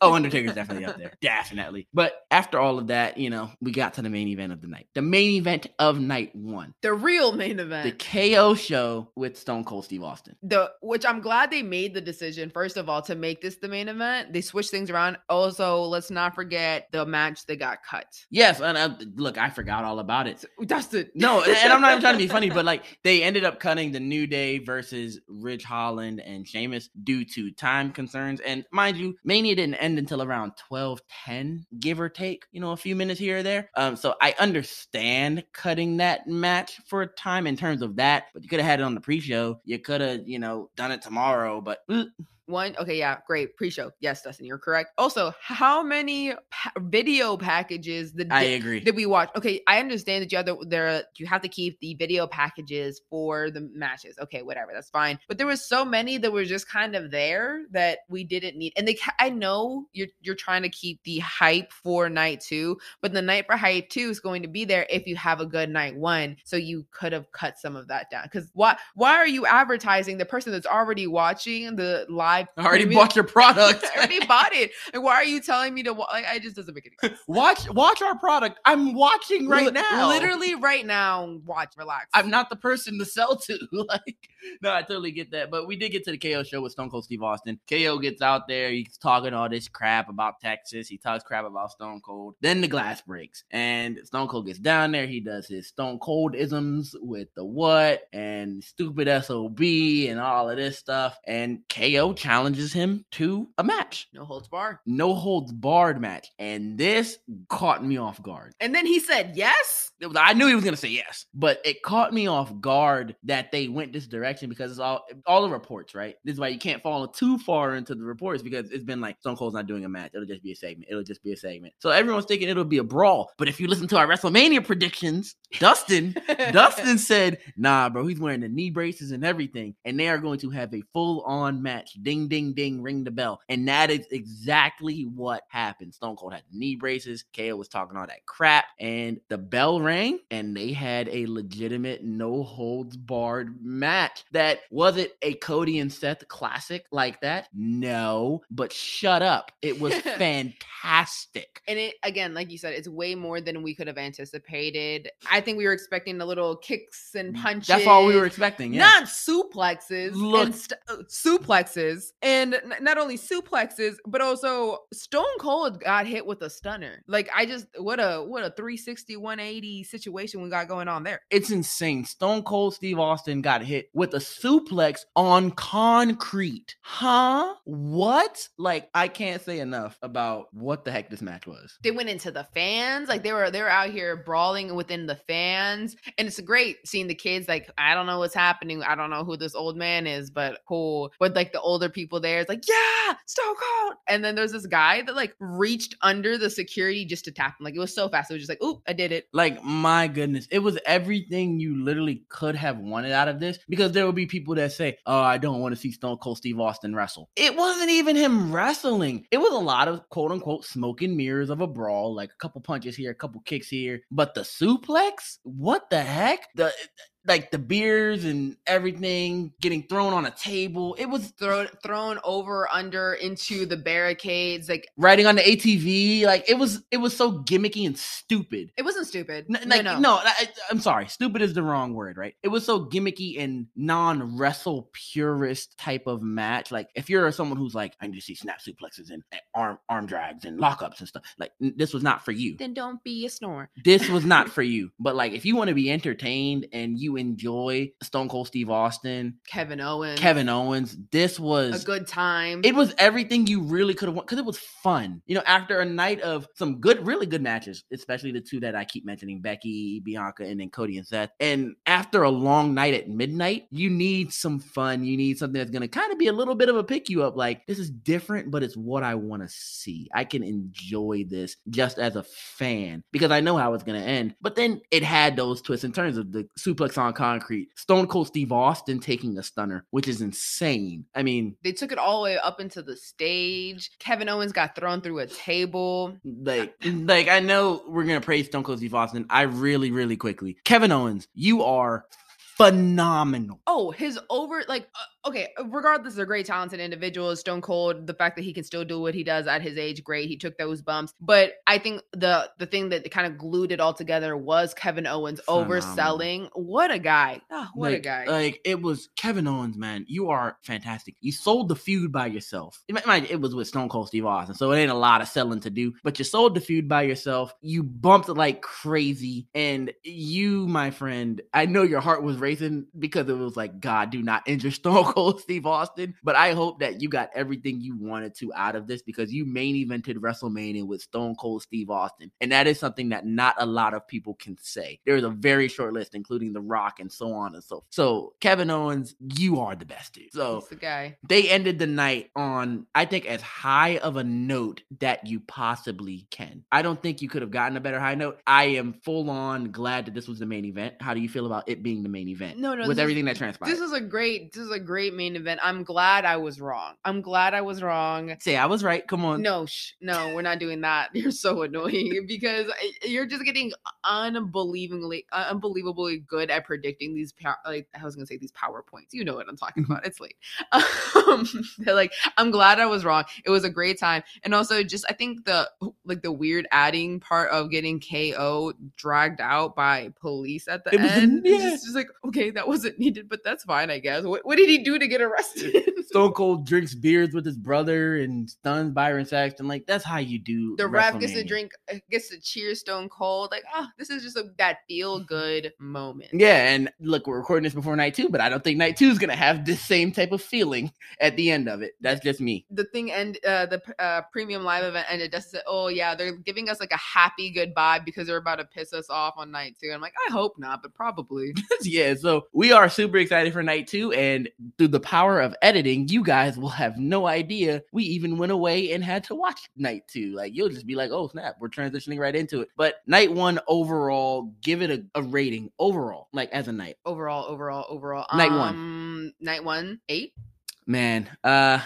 oh, Undertaker's definitely up there, definitely. But after all of that, you know, we got to the main event of the night. The main event of night one. The real main event. The KO show with Stone Cold Steve Austin. The which I'm glad they made the decision first of all to make this the main event. They switched things around. Also, let's not forget the match that got cut. Yes, and uh, look, I forgot all about it. Dustin. No, and I'm not even trying to be funny, but like they ended up cutting the New Day versus Ridge Holland and Sheamus due to time concerns. And mind you, Mania didn't end until around 12 10, give or take, you know, a few minutes here or there. Um, so I understand cutting that match for a time in terms of that, but you could have had it on the pre-show. You could have, you know, done it tomorrow, but uh, one, okay, yeah, great pre-show. Yes, Dustin, you're correct. Also, how many pa- video packages did I agree did we watch? Okay, I understand that you have to there you have to keep the video packages for the matches. Okay, whatever, that's fine. But there was so many that were just kind of there that we didn't need. And they, I know you're you're trying to keep the hype for night two, but the night for hype two is going to be there if you have a good night one. So you could have cut some of that down. Because why why are you advertising the person that's already watching the live? I already bought your product. I already bought it. And why are you telling me to like? I just doesn't make any sense. Watch, watch our product. I'm watching right L- now. Literally right now. Watch, relax. I'm not the person to sell to. like, no, I totally get that. But we did get to the KO show with Stone Cold Steve Austin. KO gets out there. He's talking all this crap about Texas. He talks crap about Stone Cold. Then the glass breaks, and Stone Cold gets down there. He does his Stone Cold isms with the what and stupid sob and all of this stuff. And KO challenges him to a match. No holds barred. No holds barred match. And this caught me off guard. And then he said yes. Was, I knew he was gonna say yes, but it caught me off guard that they went this direction because it's all all the reports, right? This is why you can't fall too far into the reports because it's been like Stone Cold's not doing a match. It'll just be a segment. It'll just be a segment. So everyone's thinking it'll be a brawl. But if you listen to our WrestleMania predictions, Dustin, Dustin said, nah, bro, he's wearing the knee braces and everything. And they are going to have a full-on match. Ding ding, ding, ding, ring the bell. And that is exactly what happened. Stone Cold had knee braces. KO was talking all that crap. And the bell rang, and they had a legitimate no holds barred match. That was it a Cody and Seth classic like that. No, but shut up. It was fantastic. And it, again, like you said, it's way more than we could have anticipated. I think we were expecting the little kicks and punches. That's all we were expecting. Yeah. Not suplexes. Look, st- uh, suplexes and n- not only suplexes, but also Stone Cold got hit with a stunner. Like I just what a what a 360 180 situation we got going on there. It's insane. Stone Cold Steve Austin got hit with a suplex on concrete. Huh? What? Like I can't say enough about what the heck this match was. They went into the fans, like they were they were out here brawling within the fans, and it's great seeing the kids like I don't know what's happening. I don't know who this old man is, but cool. But like the older people there. It's like, yeah, Stone Cold. And then there's this guy that like reached under the security just to tap him. Like it was so fast. It was just like, oop, I did it. Like, my goodness. It was everything you literally could have wanted out of this because there will be people that say, oh, I don't want to see Stone Cold Steve Austin wrestle. It wasn't even him wrestling. It was a lot of quote unquote smoke and mirrors of a brawl, like a couple punches here, a couple kicks here. But the suplex? What the heck? The like the beers and everything getting thrown on a table. It was thrown thrown over under into the barricades, like riding on the ATV. Like it was it was so gimmicky and stupid. It wasn't stupid. N- like, no, no. no I, am sorry. Stupid is the wrong word, right? It was so gimmicky and non wrestle purist type of match. Like if you're someone who's like, I need to see snap suplexes and arm arm drags and lockups and stuff. Like this was not for you. Then don't be a snore. This was not for you. But like if you want to be entertained and you enjoy Stone Cold Steve Austin, Kevin Owens, Kevin Owens, this was a good time. It was everything you really could have won because it was fun. You know, after a night of some good, really good matches, especially the two that I keep mentioning, Becky, Bianca, and then Cody and Seth. And after a long night at midnight, you need some fun. You need something that's gonna kind of be a little bit of a pick you up. Like this is different, but it's what I want to see. I can enjoy this just as a fan because I know how it's gonna end. But then it had those twists in terms of the suplex on concrete, Stone Cold Steve Austin taking a stunner, which is insane. I mean, they took it all the way up into the stage. Kevin Owens got thrown through a table. Like, like I know we're gonna praise Stone Cold Steve Austin. I really, really quickly, Kevin Owens, you are phenomenal. Oh, his over like uh, okay, uh, regardless, they're great talented individuals. Stone Cold, the fact that he can still do what he does at his age, great. He took those bumps, but I think the the thing that kind of glued it all together was Kevin Owens phenomenal. overselling. What a guy! Oh, what like, a guy! Like it was Kevin Owens, man. You are fantastic. You sold the feud by yourself. It, it was with Stone Cold Steve Austin, so it ain't a lot of selling to do. But you sold the feud by yourself. You bumped it like crazy, and you, my friend, I know your heart was racing because it was like, God, do not injure Stone Cold Steve Austin. But I hope that you got everything you wanted to out of this because you main evented WrestleMania with Stone Cold Steve Austin. And that is something that not a lot of people can say. There's a very short list, including The Rock and so on and so forth. So, Kevin Owens, you are the best dude. So, He's the guy. They ended the night on, I think, as high of a note that you possibly can. I don't think you could have gotten a better high note. I am full on glad that this was the main event. How do you feel about it being the main event? No, no, with everything is, that transpired. This is a great, this is a great main event. I'm glad I was wrong. I'm glad I was wrong. Say I was right. Come on. No, sh- no, we're not doing that. You're so annoying because you're just getting unbelievably, unbelievably good at predicting these. like I was gonna say these powerpoints. You know what I'm talking about. It's late. Um, like I'm glad I was wrong. It was a great time, and also just I think the like the weird adding part of getting KO dragged out by police at the it end. Was, yeah. just, just like okay, that wasn't needed, but that's fine, I guess. What, what did he do to get arrested? Stone Cold drinks beers with his brother and stuns Byron Saxton. Like that's how you do. The ref gets to drink, uh, gets to cheer Stone Cold. Like, oh, this is just a, that feel good moment. Yeah, and look, we're recording this before night two, but I don't think night two is gonna have this same type of feeling at the end of it. That's just me. The thing and uh, the uh, premium live event ended. Just said, oh yeah, they're giving us like a happy goodbye because they're about to piss us off on night two. I'm like, I hope not, but probably. yeah, so we are super excited for night two, and through the power of editing, you guys will have no idea we even went away and had to watch night two. Like you'll just be like, oh snap, we're transitioning right into it. But night one overall, give it a, a rating overall, like as a night. Overall, overall, overall. Night um, one. Night one, eight. Man, uh,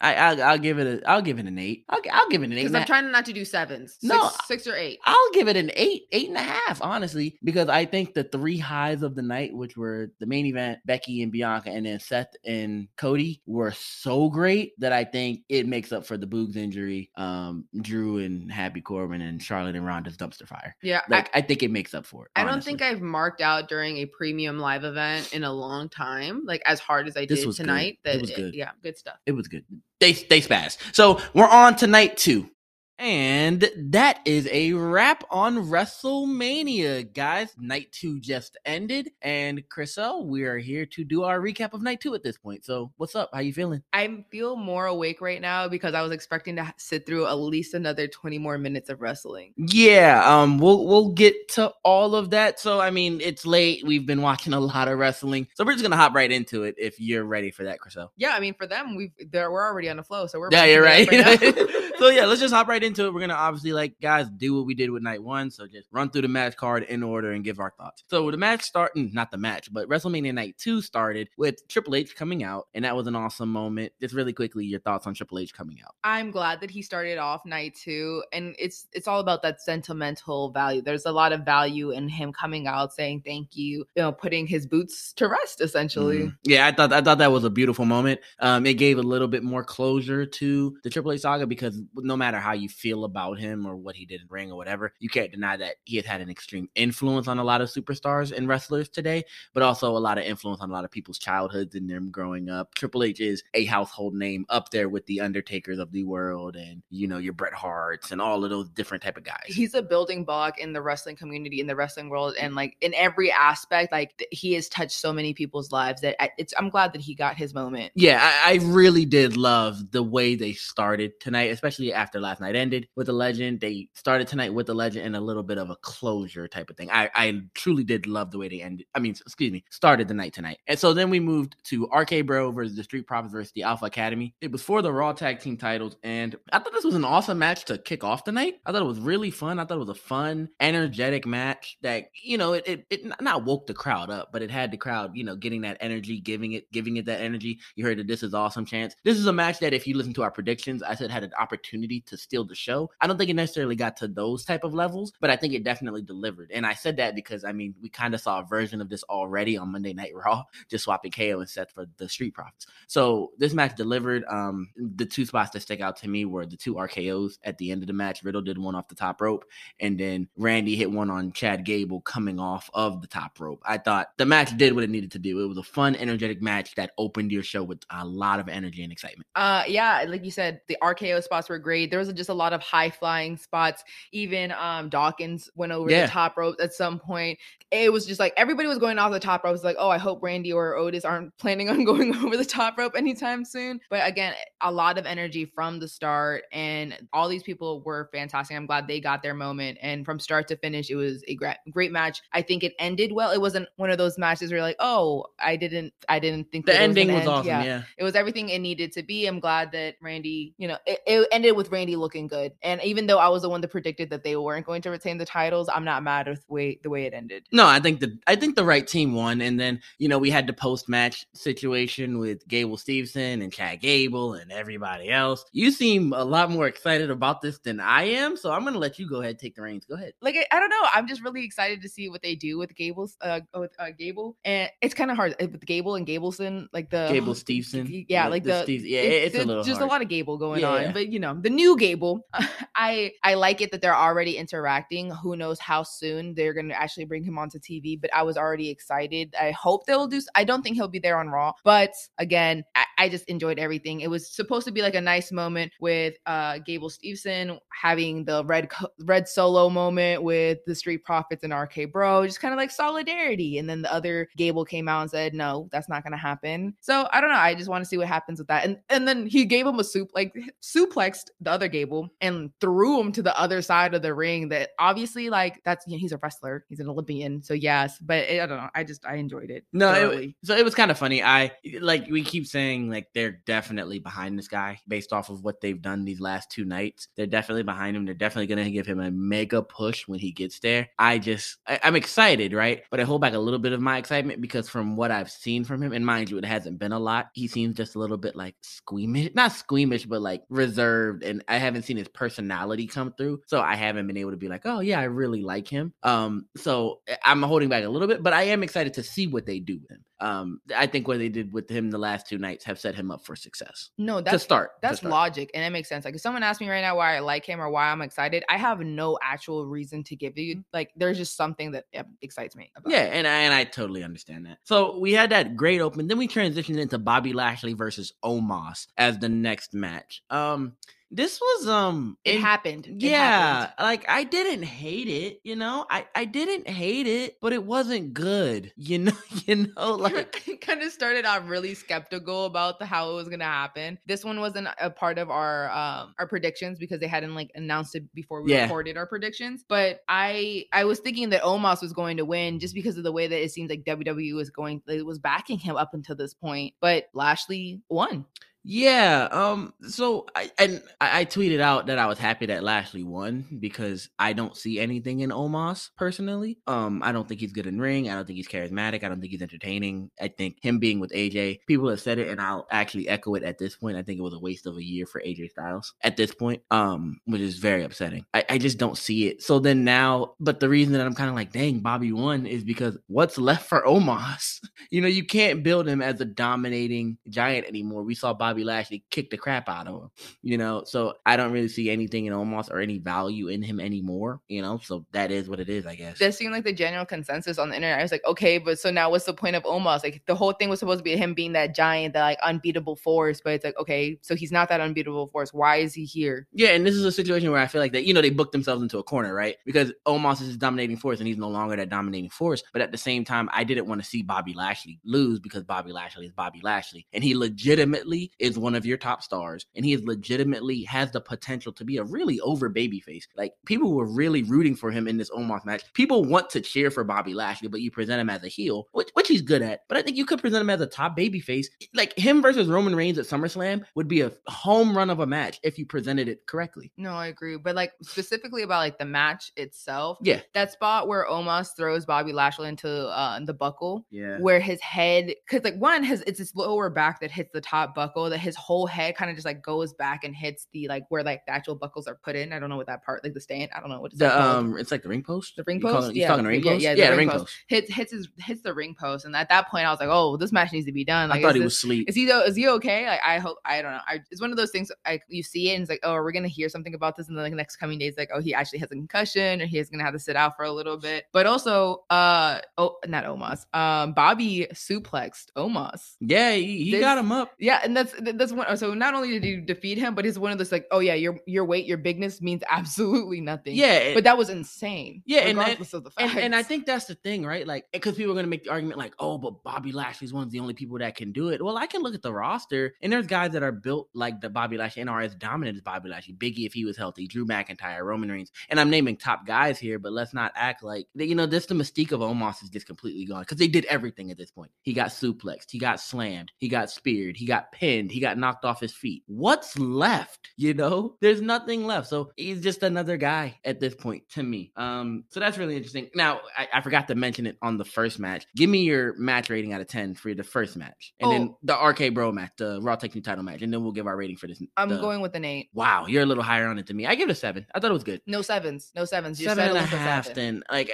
I I'll, I'll, give it a I'll give it an eight. I'll, I'll give it an eight. Because I'm trying not to do sevens. Six, no, six or eight. I'll give it an eight, eight and a half, honestly, because I think the three highs of the night, which were the main event, Becky and Bianca, and then Seth and Cody, were so great that I think it makes up for the Boogs injury, um, Drew and Happy Corbin and Charlotte and Ronda's dumpster fire. Yeah, like I, I think it makes up for it. I don't think I've marked out during a premium live event in a long time, like as hard as I did tonight. Good. That was good. Yeah, good stuff. It was good. They they spaz. So we're on tonight two. And that is a wrap on WrestleMania, guys. Night two just ended, and Chriselle, we are here to do our recap of night two at this point. So, what's up? How you feeling? I feel more awake right now because I was expecting to sit through at least another twenty more minutes of wrestling. Yeah, um, we'll we'll get to all of that. So, I mean, it's late. We've been watching a lot of wrestling, so we're just gonna hop right into it if you're ready for that, Chriselle. Yeah, I mean, for them, we've they're, we're already on the flow, so we're yeah, you're right. right so yeah, let's just hop right into it, we're gonna obviously like guys do what we did with night one. So just run through the match card in order and give our thoughts. So the match starting, not the match, but WrestleMania Night Two started with Triple H coming out, and that was an awesome moment. Just really quickly, your thoughts on Triple H coming out? I'm glad that he started off night two, and it's it's all about that sentimental value. There's a lot of value in him coming out saying thank you, you know, putting his boots to rest essentially. Mm. Yeah, I thought I thought that was a beautiful moment. Um, it gave a little bit more closure to the Triple H saga because no matter how you feel about him or what he did in ring or whatever, you can't deny that he has had an extreme influence on a lot of superstars and wrestlers today, but also a lot of influence on a lot of people's childhoods and them growing up. Triple H is a household name up there with the Undertakers of the world and you know your Bret Harts and all of those different type of guys. He's a building block in the wrestling community in the wrestling world and mm-hmm. like in every aspect like he has touched so many people's lives that I, it's I'm glad that he got his moment. Yeah, I, I really did love the way they started tonight, especially after last night ended with the legend. They started tonight with the legend and a little bit of a closure type of thing. I, I truly did love the way they ended. I mean, excuse me, started the night tonight. And so then we moved to RK Bro versus the Street Profits versus the Alpha Academy. It was for the Raw Tag Team titles, and I thought this was an awesome match to kick off the night. I thought it was really fun. I thought it was a fun, energetic match that you know it it, it not woke the crowd up, but it had the crowd you know getting that energy, giving it giving it that energy. You heard that this is awesome chance. This is a match that if you listen to our predictions, I said had an opportunity to steal the show. I don't think it necessarily got to those type of levels, but I think it definitely delivered. And I said that because I mean we kind of saw a version of this already on Monday Night Raw, just swapping KO and Seth for the Street Profits. So this match delivered. Um, the two spots that stick out to me were the two RKO's at the end of the match. Riddle did one off the top rope, and then Randy hit one on Chad Gable coming off of the top rope. I thought the match did what it needed to do. It was a fun, energetic match that opened your show with a lot of energy and excitement. Uh, yeah, like you said, the RKO spots were great. There was just a lot of high flying spots. Even um, Dawkins went over yeah. the top rope at some point. It was just like everybody was going off the top rope. It was like, oh, I hope Randy or Otis aren't planning on going over the top rope anytime soon. But again, a lot of energy from the start, and all these people were fantastic. I'm glad they got their moment. And from start to finish, it was a great, great match. I think it ended well. It wasn't one of those matches where you're like, oh, I didn't, I didn't think the ending was, was awesome. Yeah. yeah. it was everything it needed to be. I'm glad that Randy, you know, it, it ended with Randy looking good. And even though I was the one that predicted that they weren't going to retain the titles, I'm not mad with the way the way it ended. No, I think the I think the right team won. And then you know we had the post match situation with Gable Steveson and Chad Gable and everybody else. You seem a lot more excited about this than I am, so I'm gonna let you go ahead take the reins. Go ahead. Like I don't know, I'm just really excited to see what they do with Gable's uh with uh, Gable, and it's kind of hard uh, with Gable and Gableson, like the Gable Steveson. Yeah, like the, the yeah, it's, it's a little just hard. a lot of Gable going yeah. on, but you know the new Gable. I I like it that they're already interacting. Who knows how soon they're gonna actually bring him onto TV? But I was already excited. I hope they'll do. I don't think he'll be there on Raw, but again, I, I just enjoyed everything. It was supposed to be like a nice moment with uh Gable Steveson having the red red solo moment with the Street Profits and RK Bro, just kind of like solidarity. And then the other Gable came out and said, "No, that's not gonna happen." So I don't know. I just want to see what happens with that. And and then he gave him a soup like suplexed the other Gable and threw him to the other side of the ring. That obviously like that's you know, he's a wrestler, he's an Olympian, so yes. But it, I don't know. I just I enjoyed it. No, it, so it was kind of funny. I like we keep saying like they're definitely behind this guy based off of what they've done these last two nights. They're definitely behind him. They're definitely gonna give him a mega push when he gets there. I just I, I'm excited, right? But I hold back a little bit of my excitement because from what I've seen from him, and mind you, it hasn't been a lot. He seems just a little bit like squeamish, not squeamish, but like reserved, and I haven't seen his personality come through. So I haven't been able to be like, oh yeah, I really like him. Um, so eh, I'm holding back a little bit, but I am excited to see what they do with him. Um, I think what they did with him the last two nights have set him up for success. No, that's to start. That's to start. logic, and it makes sense. Like if someone asks me right now why I like him or why I'm excited, I have no actual reason to give you. Like there's just something that excites me. yeah, and I, and I totally understand that. So we had that great open. Then we transitioned into Bobby Lashley versus Omos as the next match. Um, this was um it, it happened it yeah happened. like i didn't hate it you know i i didn't hate it but it wasn't good you know you know like kind of started out really skeptical about the how it was gonna happen this one wasn't a part of our um our predictions because they hadn't like announced it before we yeah. recorded our predictions but i i was thinking that omos was going to win just because of the way that it seems like wwe was going it was backing him up until this point but lashley won Yeah. Um. So I and I, I, tweeted out that I was happy that Lashley won because I don't see anything in Omos personally. Um. I don't think he's good in ring. I don't think he's charismatic. I don't think he's entertaining. I think him being with AJ, people have said it, and I'll actually echo it at this point. I think it was a waste of a year for AJ Styles at this point. Um. Which is very upsetting. I, I just don't see it. So then now, but the reason that I'm kind of like, dang, Bobby won is because what's left for Omos? you know, you can't build him as a dominating giant anymore. We saw Bobby Bobby Lashley kicked the crap out of him, you know. So I don't really see anything in Omos or any value in him anymore, you know. So that is what it is, I guess. That seemed like the general consensus on the internet. I was like, okay, but so now what's the point of Omos? Like the whole thing was supposed to be him being that giant, that like unbeatable force, but it's like, okay, so he's not that unbeatable force. Why is he here? Yeah, and this is a situation where I feel like that, you know, they booked themselves into a corner, right? Because Omos is his dominating force and he's no longer that dominating force. But at the same time, I didn't want to see Bobby Lashley lose because Bobby Lashley is Bobby Lashley. And he legitimately is one of your top stars, and he is legitimately has the potential to be a really over babyface. Like people were really rooting for him in this Omos match. People want to cheer for Bobby Lashley, but you present him as a heel, which, which he's good at. But I think you could present him as a top babyface. Like him versus Roman Reigns at SummerSlam would be a home run of a match if you presented it correctly. No, I agree. But like specifically about like the match itself, yeah, that spot where Omos throws Bobby Lashley into uh the buckle, yeah, where his head, because like one has it's his lower back that hits the top buckle, that his whole head kind of just like goes back and hits the like where like the actual buckles are put in. I don't know what that part like the stand. I don't know what it's the um. It's like the ring post. The ring post. You yeah, talking ring post? Yeah, yeah, yeah. The, ring, post. post. Hits hits his hits the ring post, and at that point, I was like, oh, this match needs to be done. Like, I thought he this, was asleep. Is he though? Is he okay? Like, I hope. I don't know. I, it's one of those things. Like you see it, and it's like, oh, we're we gonna hear something about this in the like, next coming days? Like, oh, he actually has a concussion, or he's gonna have to sit out for a little bit. But also, uh, oh, not Omos. Um, Bobby suplexed Omos. Yeah, he, he this, got him up. Yeah, and that's that's one. So not only did he defeat him, but he's one of those like, oh yeah, your your weight, your bigness means absolutely nothing. Yeah, but that was insane. Yeah, and, and, and, I think that's the thing, right? Like, eh, because people are gonna make the argument like, oh, but Bobby Lashley's one of the only people that can do it. Well, I can look at the roster, and there's guys that are built like the Bobby Lashley and are as dominant as Bobby Lashley. Biggie, if he was healthy, Drew McIntyre, Roman Reigns, and I'm naming top guys here, but let's not act like you know this. The mystique of Omos is just completely gone because they did everything at this point. He got suplexed, he got slammed, he got speared, he got pinned, he got knocked off his feet. What's left? You know, there's nothing left. So he's just another guy at this point to me. Um, so that's really interesting. Now, I, I forgot to mention it on the first match. Give me your match rating out of 10 for the first match. And oh. then the RK Bro match, the Raw Tag Team title match. And then we'll give our rating for this. I'm the, going with an eight. Wow, you're a little higher on it than me. I give it a seven. I thought it was good. No sevens. No sevens. You're seven and a half. Seven. Then, like,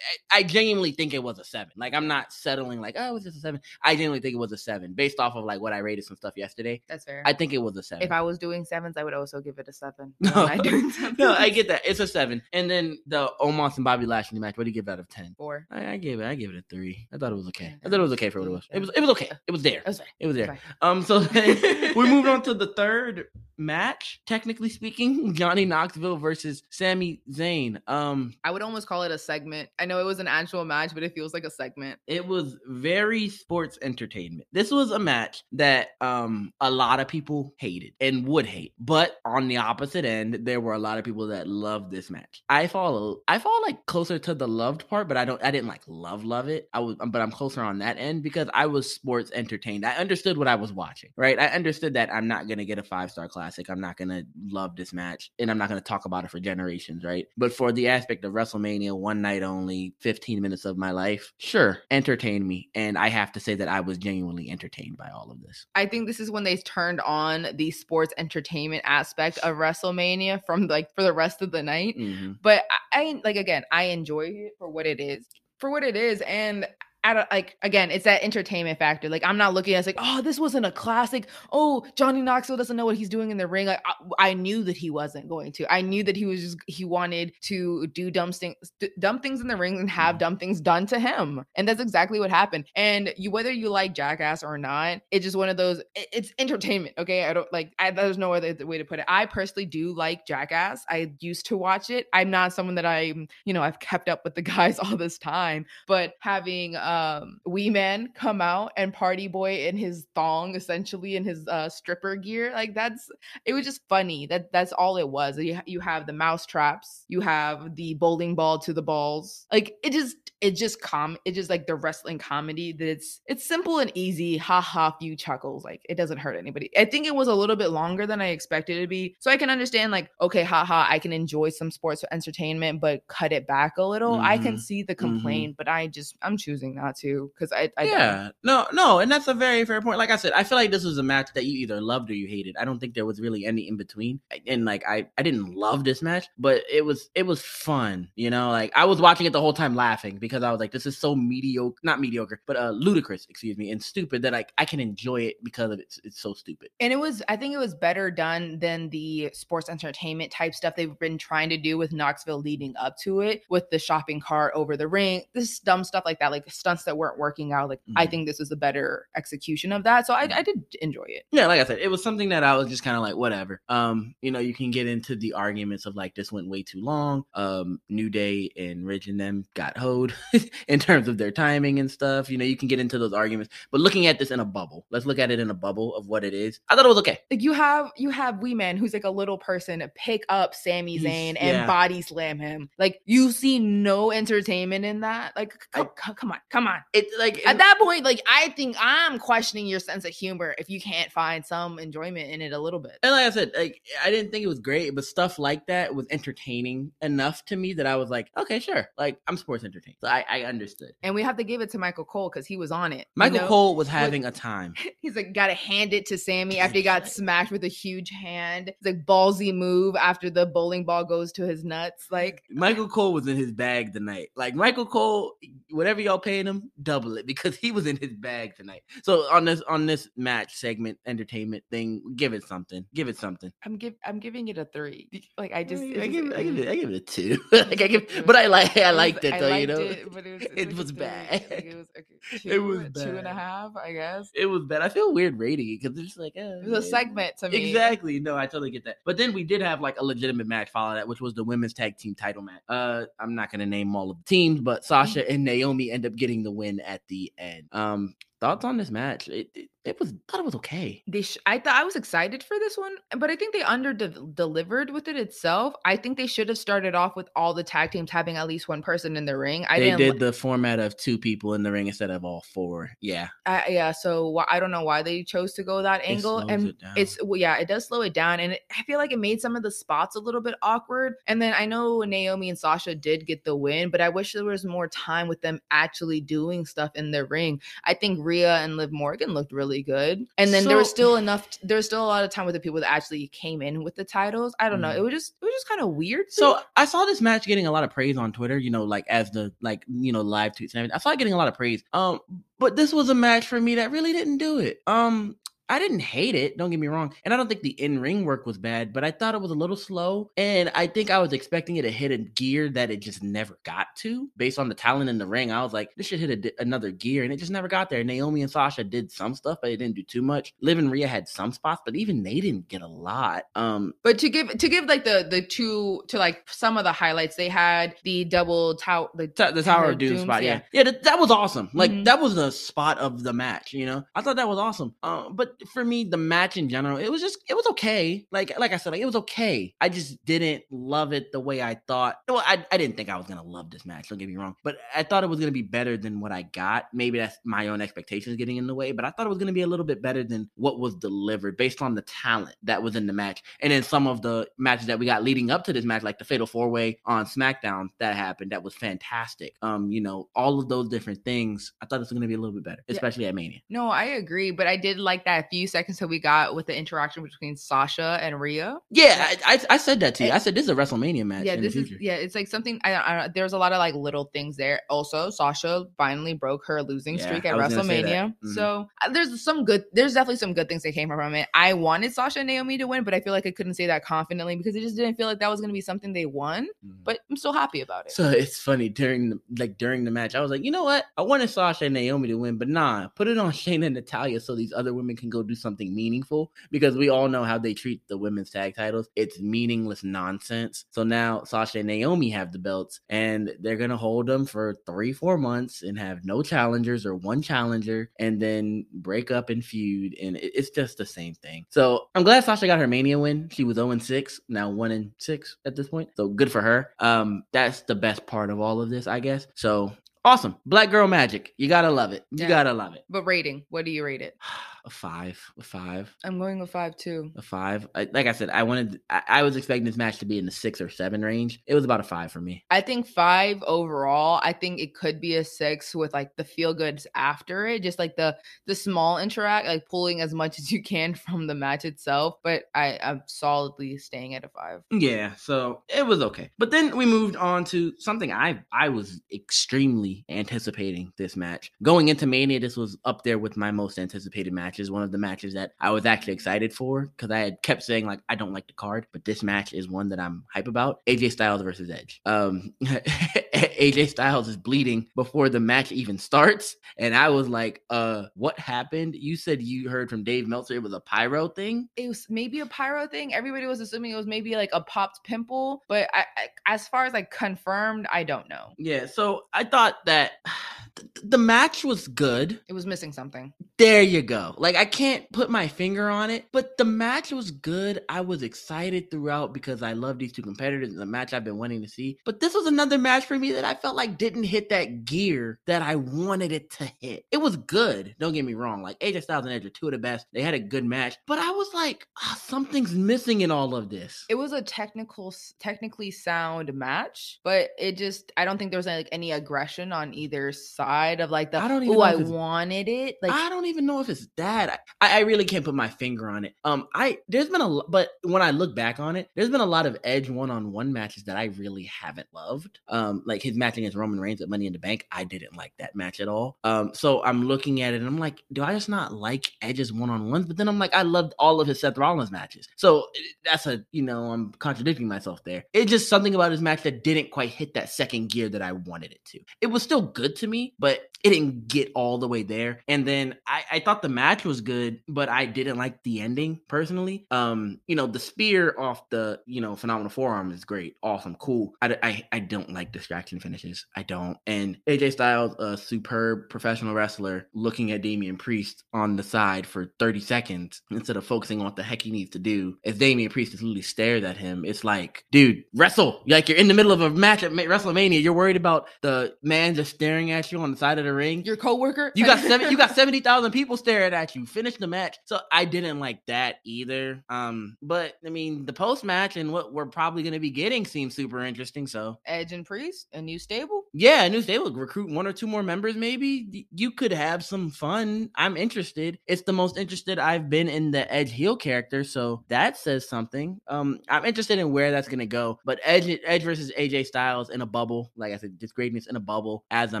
I, I, genuinely think it was a seven. Like, I'm not settling like, oh, it was just a seven. I genuinely think it was a seven based off of like what I rated some stuff yesterday. That's fair. I think it was a seven. If I was doing sevens, I would also give it a seven. No, no, I get that. It's a seven. And then the Omos and Bobby Lashley match. What do you give out of ten? Four. I, I gave it. I gave it a three. I thought it was okay. I thought it was okay for what it was. It was. It was okay. It was there. It was, it was there. Um. So we moved on to the third match. Technically speaking, Johnny Knoxville versus Sami Zayn. Um. I would almost call it a segment. I know it was an actual match, but it feels like a segment. It was very sports entertainment. This was a match that um a lot of people hated and would hate, but on the opposite end, there were a lot of people that loved this match. I follow, I fall like closer to the loved part, but I don't, I didn't like love, love it. I was, but I'm closer on that end because I was sports entertained. I understood what I was watching, right? I understood that I'm not gonna get a five star classic. I'm not gonna love this match, and I'm not gonna talk about it for generations, right? But for the aspect of WrestleMania, one night only, 15 minutes of my life, sure, entertain me, and I have to say that I was genuinely entertained by all of this. I think this is when they turned on the sports entertainment aspect of WrestleMania from like for the rest of the night. Mm-hmm. But I, I like again, I enjoy it for what it is. For what it is, and I don't like again, it's that entertainment factor. Like I'm not looking at it like, oh, this wasn't a classic. Oh, Johnny Knoxville doesn't know what he's doing in the ring. Like I, I knew that he wasn't going to. I knew that he was just he wanted to do dumb things, dumb things in the ring and have mm-hmm. dumb things done to him, and that's exactly what happened. And you, whether you like Jackass or not, it's just one of those. It, it's entertainment. Okay, I don't like. I, there's no other way to put it. I personally do like Jackass. I used to watch it. I'm not someone that I, you know, I've kept up with the guys all this time, but having. Uh, um Wee Man come out and Party Boy in his thong, essentially in his uh stripper gear. Like that's it was just funny. That that's all it was. You, you have the mouse traps, you have the bowling ball to the balls. Like it just it just com it just like the wrestling comedy that it's it's simple and easy. Ha ha few chuckles. Like it doesn't hurt anybody. I think it was a little bit longer than I expected it to be. So I can understand like, okay, ha ha, I can enjoy some sports entertainment, but cut it back a little. Mm-hmm. I can mm-hmm. see the mm-hmm. complaint, mm-hmm. but I just I'm choosing not to because I, I yeah don't. no no, and that's a very fair point. Like I said, I feel like this was a match that you either loved or you hated. I don't think there was really any in between. And like I I didn't love this match, but it was it was fun. You know, like I was watching it the whole time laughing because I was like, this is so mediocre, not mediocre, but uh ludicrous, excuse me, and stupid that like I can enjoy it because of it's it's so stupid. And it was I think it was better done than the sports entertainment type stuff they've been trying to do with Knoxville leading up to it with the shopping cart over the ring, this dumb stuff like that, like stunts that weren't working out. Like mm-hmm. I think this is a better execution of that. So I, I did enjoy it. Yeah, like I said, it was something that I was just kind of like, whatever. Um, you know, you can get into the arguments of like this went way too long. Um, New Day and Ridge and them got hoed in terms of their timing and stuff. You know, you can get into those arguments. But looking at this in a bubble, let's look at it in a bubble of what it is. I thought it was okay. Like you have you have Wee Man who's like a little person pick up Sami Zayn and yeah. body slam him. Like you see no entertainment in that. Like come, come on, come on. It's like at that point, like I think I'm questioning your sense of humor if you can't find some enjoyment in it a little bit. And like I said, like I didn't think it was great, but stuff like that was entertaining enough to me that I was like, okay, sure. Like I'm sports entertained. So I, I understood. And we have to give it to Michael Cole because he was on it. Michael you know? Cole was having a time. He's like gotta hand it to Sami after he got smacked with a huge hand. It's like ballsy move after the bowling ball goes to his nuts. Like Michael Cole was in his bag tonight. Like Michael Cole, whatever y'all paying him, double it because he was in his bag tonight. So on this on this match segment entertainment thing, give it something. Give it something. I'm give I'm giving it a three. Like I just I, I give, I give it I give it a two. like I give, but I like I liked it, though. you know, it, but it was, it, it was, was bad. Like it was okay, two, it was bad. two and a half. I guess it was bad. I feel weird rating it because it's like oh, it was a segment to me. Exactly. No, I totally get that. But then we did have like a legitimate match follow that, which was the women's tag team title match. Uh, I'm not gonna name all of the teams, but Sasha and Naomi end up getting the win at the end. Um, thoughts on this match? It, it, it was thought it was okay. They sh- I thought I was excited for this one, but I think they under delivered with it itself. I think they should have started off with all the tag teams having at least one person in the ring. I they did li- the format of two people in the ring instead of all four. Yeah, uh, yeah. So I don't know why they chose to go that angle, and it it's well, yeah, it does slow it down, and it, I feel like it made some of the spots a little bit awkward. And then I know Naomi and Sasha did get the win, but I wish there was more time with them actually doing stuff in the ring. I think Rhea and Liv Morgan looked really good. And then so, there was still enough there was still a lot of time with the people that actually came in with the titles. I don't mm. know. It was just it was just kind of weird. So I saw this match getting a lot of praise on Twitter, you know, like as the like, you know, live tweets and everything. I saw it getting a lot of praise. Um but this was a match for me that really didn't do it. Um, I didn't hate it, don't get me wrong. And I don't think the in ring work was bad, but I thought it was a little slow. And I think I was expecting it to hit a gear that it just never got to based on the talent in the ring. I was like, this should hit a, another gear, and it just never got there. Naomi and Sasha did some stuff, but they didn't do too much. Liv and Rhea had some spots, but even they didn't get a lot. Um, but to give to give like the the two to like some of the highlights, they had the double tower the, T- the Tower of Doom Dooms, spot. Yeah, yeah, that, that was awesome. Like mm-hmm. that was the spot of the match. You know, I thought that was awesome. Uh, but for me, the match in general, it was just it was okay. Like like I said, like it was okay. I just didn't love it the way I thought. Well, I, I didn't think I was gonna love this match. Don't get me wrong, but I thought it was gonna be better than what I got. Maybe that's my own expectations getting in the way, but I thought it was gonna be a little bit better than what was delivered based on the talent that was in the match, and then some of the matches that we got leading up to this match, like the Fatal Four Way on SmackDown that happened, that was fantastic. Um, you know, all of those different things. I thought it was gonna be a little bit better, especially yeah. at Mania. No, I agree, but I did like that few seconds that we got with the interaction between Sasha and Rhea. Yeah, I, I, I said that to you. I said this is a WrestleMania match. Yeah, this is yeah. It's like something. I, I there's a lot of like little things there. Also, Sasha finally broke her losing yeah, streak at WrestleMania. Mm-hmm. So uh, there's some good. There's definitely some good things that came from it. I wanted Sasha and Naomi to win, but I feel like I couldn't say that confidently because it just didn't feel like that was going to be something they won. Mm-hmm. But I'm still happy about it. So it's funny during the, like during the match, I was like, you know what? I wanted Sasha and Naomi to win, but nah, put it on Shayna and Natalya so these other women can go go do something meaningful because we all know how they treat the women's tag titles. It's meaningless nonsense. So now Sasha and Naomi have the belts and they're going to hold them for three, four months and have no challengers or one challenger and then break up and feud. And it's just the same thing. So I'm glad Sasha got her Mania win. She was 0 6, now 1 6 at this point. So good for her. Um, that's the best part of all of this, I guess. So awesome. Black girl magic. You gotta love it. You yeah. gotta love it. But rating, what do you rate it? a five, a five. I'm going with five too. A five. I, like I said, I wanted. I, I, was expecting this match to be in the six or seven range. It was about a five for me. I think five overall. I think it could be a six with like the feel goods after it, just like the the small interact, like pulling as much as you can from the match itself. But I I'm solidly staying at a five. Yeah, so it was okay. But then we moved on to something I I was extremely anticipating this match going into Mania. This was up there with my most anticipated match is one of the matches that I was actually excited for because I had kept saying like I don't like the card, but this match is one that I'm hype about. AJ Styles versus Edge. Um, AJ Styles is bleeding before the match even starts, and I was like, "Uh, what happened?" You said you heard from Dave Meltzer it was a pyro thing. It was maybe a pyro thing. Everybody was assuming it was maybe like a popped pimple, but I, I, as far as like confirmed, I don't know. Yeah, so I thought that the match was good. It was missing something. There you go. Like I can't put my finger on it, but the match was good. I was excited throughout because I love these two competitors. It's a match I've been wanting to see. But this was another match for me that I felt like didn't hit that gear that I wanted it to hit. It was good. Don't get me wrong. Like AJ Styles and Edge are two of the best. They had a good match, but I was like, oh, something's missing in all of this. It was a technical, technically sound match, but it just I don't think there was like any aggression on either side of like the. I don't even. Oh, I wanted it. Like I don't even know if it's that. I, I really can't put my finger on it. Um, I there's been a but when I look back on it, there's been a lot of Edge one on one matches that I really haven't loved. Um, like his match against Roman Reigns at Money in the Bank, I didn't like that match at all. Um, so I'm looking at it and I'm like, do I just not like Edge's one on ones? But then I'm like, I loved all of his Seth Rollins matches. So eh, that's a you know I'm contradicting myself there. It's just something about his match that didn't quite hit that second gear that I wanted it to. It was still good to me, but it didn't get all the way there. And then I, I thought the match was good, but I didn't like the ending personally. Um, you know, the spear off the you know phenomenal forearm is great, awesome, cool. I, I, I don't like distraction finishes. I don't. And AJ Styles, a superb professional wrestler, looking at Damian Priest on the side for 30 seconds instead of focusing on what the heck he needs to do. As Damian Priest just literally stares at him, it's like, dude, wrestle. Like you're in the middle of a match at WrestleMania. You're worried about the man just staring at you on the side of the ring. Your coworker. You got seven. you got seventy thousand people staring at you. Finish the match. So I didn't like that either. Um, but I mean, the post match and what we're probably going to be getting seems super interesting. So Edge and Priest, a new stable. Yeah, a new stable. Recruit one or two more members. Maybe you could have some fun. I'm interested. It's the most interested I've been in the Edge heel character. So that says something. Um, I'm interested in where that's going to go. But Edge, Edge versus AJ Styles in a bubble, like I said, just greatness in a bubble as a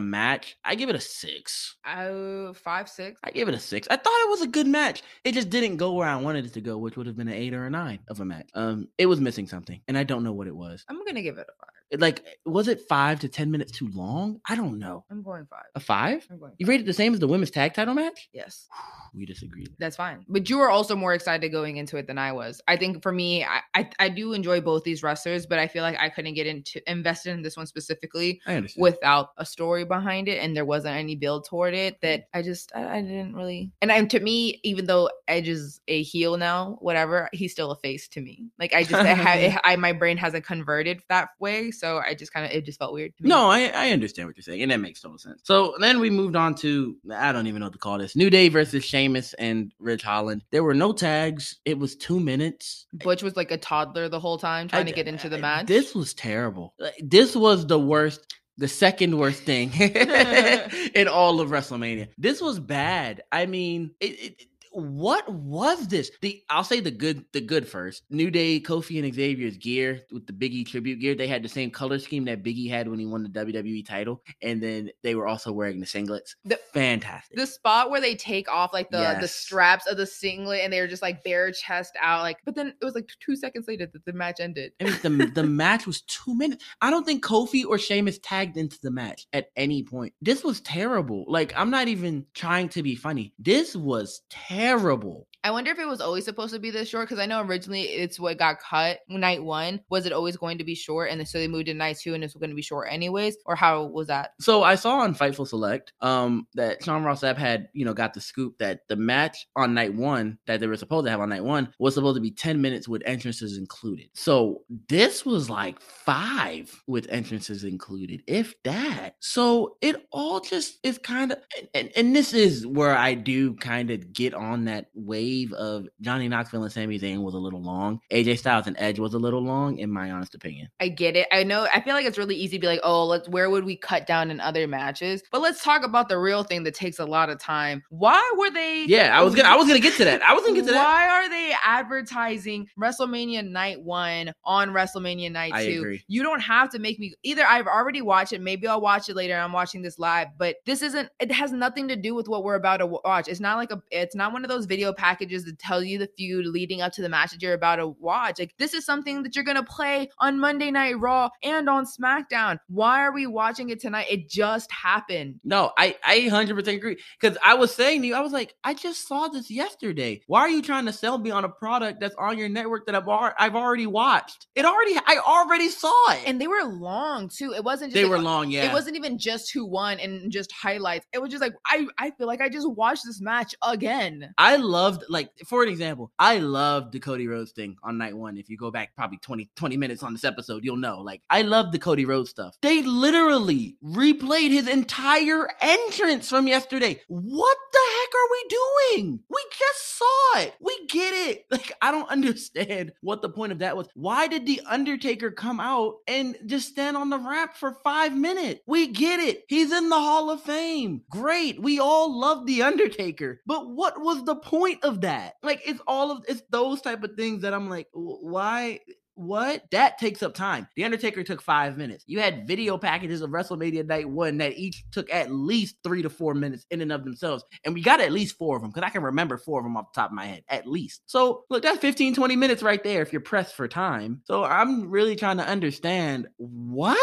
match. I give it a six. Oh, five, six. I gave it a six. I thought it was a good match. It just didn't go where I wanted it to go, which would have been an eight or a nine of a match. Um, it was missing something, and I don't know what it was. I'm gonna give it a five like was it five to ten minutes too long? I don't know. I'm going five. A five? I'm going. Five. You rated the same as the women's tag title match? Yes. we disagree. That's fine. But you were also more excited going into it than I was. I think for me, I, I, I do enjoy both these wrestlers, but I feel like I couldn't get into invested in this one specifically without a story behind it, and there wasn't any build toward it. That I just I, I didn't really. And I'm to me, even though Edge is a heel now, whatever, he's still a face to me. Like I just I, I my brain hasn't converted that way. So I just kind of it just felt weird. No, I, I understand what you're saying, and that makes total sense. So then we moved on to I don't even know what to call this. New Day versus Sheamus and Ridge Holland. There were no tags. It was two minutes. Butch was like a toddler the whole time trying I, to get into the match. This was terrible. This was the worst the second worst thing in all of WrestleMania. This was bad. I mean, it, it, what was this? The I'll say the good the good first. New Day, Kofi and Xavier's gear with the Biggie tribute gear. They had the same color scheme that Biggie had when he won the WWE title, and then they were also wearing the singlets. The, Fantastic. The spot where they take off like the yes. the straps of the singlet and they were just like bare chest out, like. But then it was like two seconds later that the match ended. I mean, the the match was two minutes. I don't think Kofi or Sheamus tagged into the match at any point. This was terrible. Like I'm not even trying to be funny. This was terrible terrible. I wonder if it was always supposed to be this short because I know originally it's what got cut night one. Was it always going to be short, and so they moved to night two, and it's going to be short anyways, or how was that? So I saw on Fightful Select um, that Sean Ross Sapp had you know got the scoop that the match on night one that they were supposed to have on night one was supposed to be ten minutes with entrances included. So this was like five with entrances included, if that. So it all just is kind of, and, and this is where I do kind of get on that wave of Johnny Knoxville and Sami Zayn was a little long. AJ Styles and Edge was a little long, in my honest opinion. I get it. I know. I feel like it's really easy to be like, oh, let's where would we cut down in other matches? But let's talk about the real thing that takes a lot of time. Why were they? Yeah, I was gonna. I was gonna get to that. I was gonna get to that. Why are they advertising WrestleMania Night One on WrestleMania Night I Two? Agree. You don't have to make me either. I've already watched it. Maybe I'll watch it later. I'm watching this live, but this isn't. It has nothing to do with what we're about to watch. It's not like a. It's not one of those video packages that tell you the feud leading up to the match that you're about to watch. Like this is something that you're gonna play on Monday Night Raw and on SmackDown. Why are we watching it tonight? It just happened. No, I I 100% agree because I was saying to you, I was like, I just saw this yesterday. Why are you trying to sell me on a product that's on your network that I've al- I've already watched? It already I already saw it, and they were long too. It wasn't just they like, were long. Yeah, it wasn't even just who won and just highlights. It was just like I I feel like I just watched this match again. I loved like for an example, I love the Cody Rhodes thing on night one. If you go back probably 20, 20 minutes on this episode, you'll know. Like, I love the Cody Rhodes stuff. They literally replayed his entire entrance from yesterday. What the heck are we doing? We just saw it. We get it. Like, I don't understand what the point of that was. Why did The Undertaker come out and just stand on the ramp for five minutes? We get it. He's in the Hall of Fame. Great. We all love The Undertaker. But what was the point of that? Like, it's all of it's those type of things that I'm like, why? What? That takes up time. The Undertaker took five minutes. You had video packages of WrestleMania Night One that each took at least three to four minutes in and of themselves. And we got at least four of them because I can remember four of them off the top of my head, at least. So, look, that's 15, 20 minutes right there if you're pressed for time. So, I'm really trying to understand what?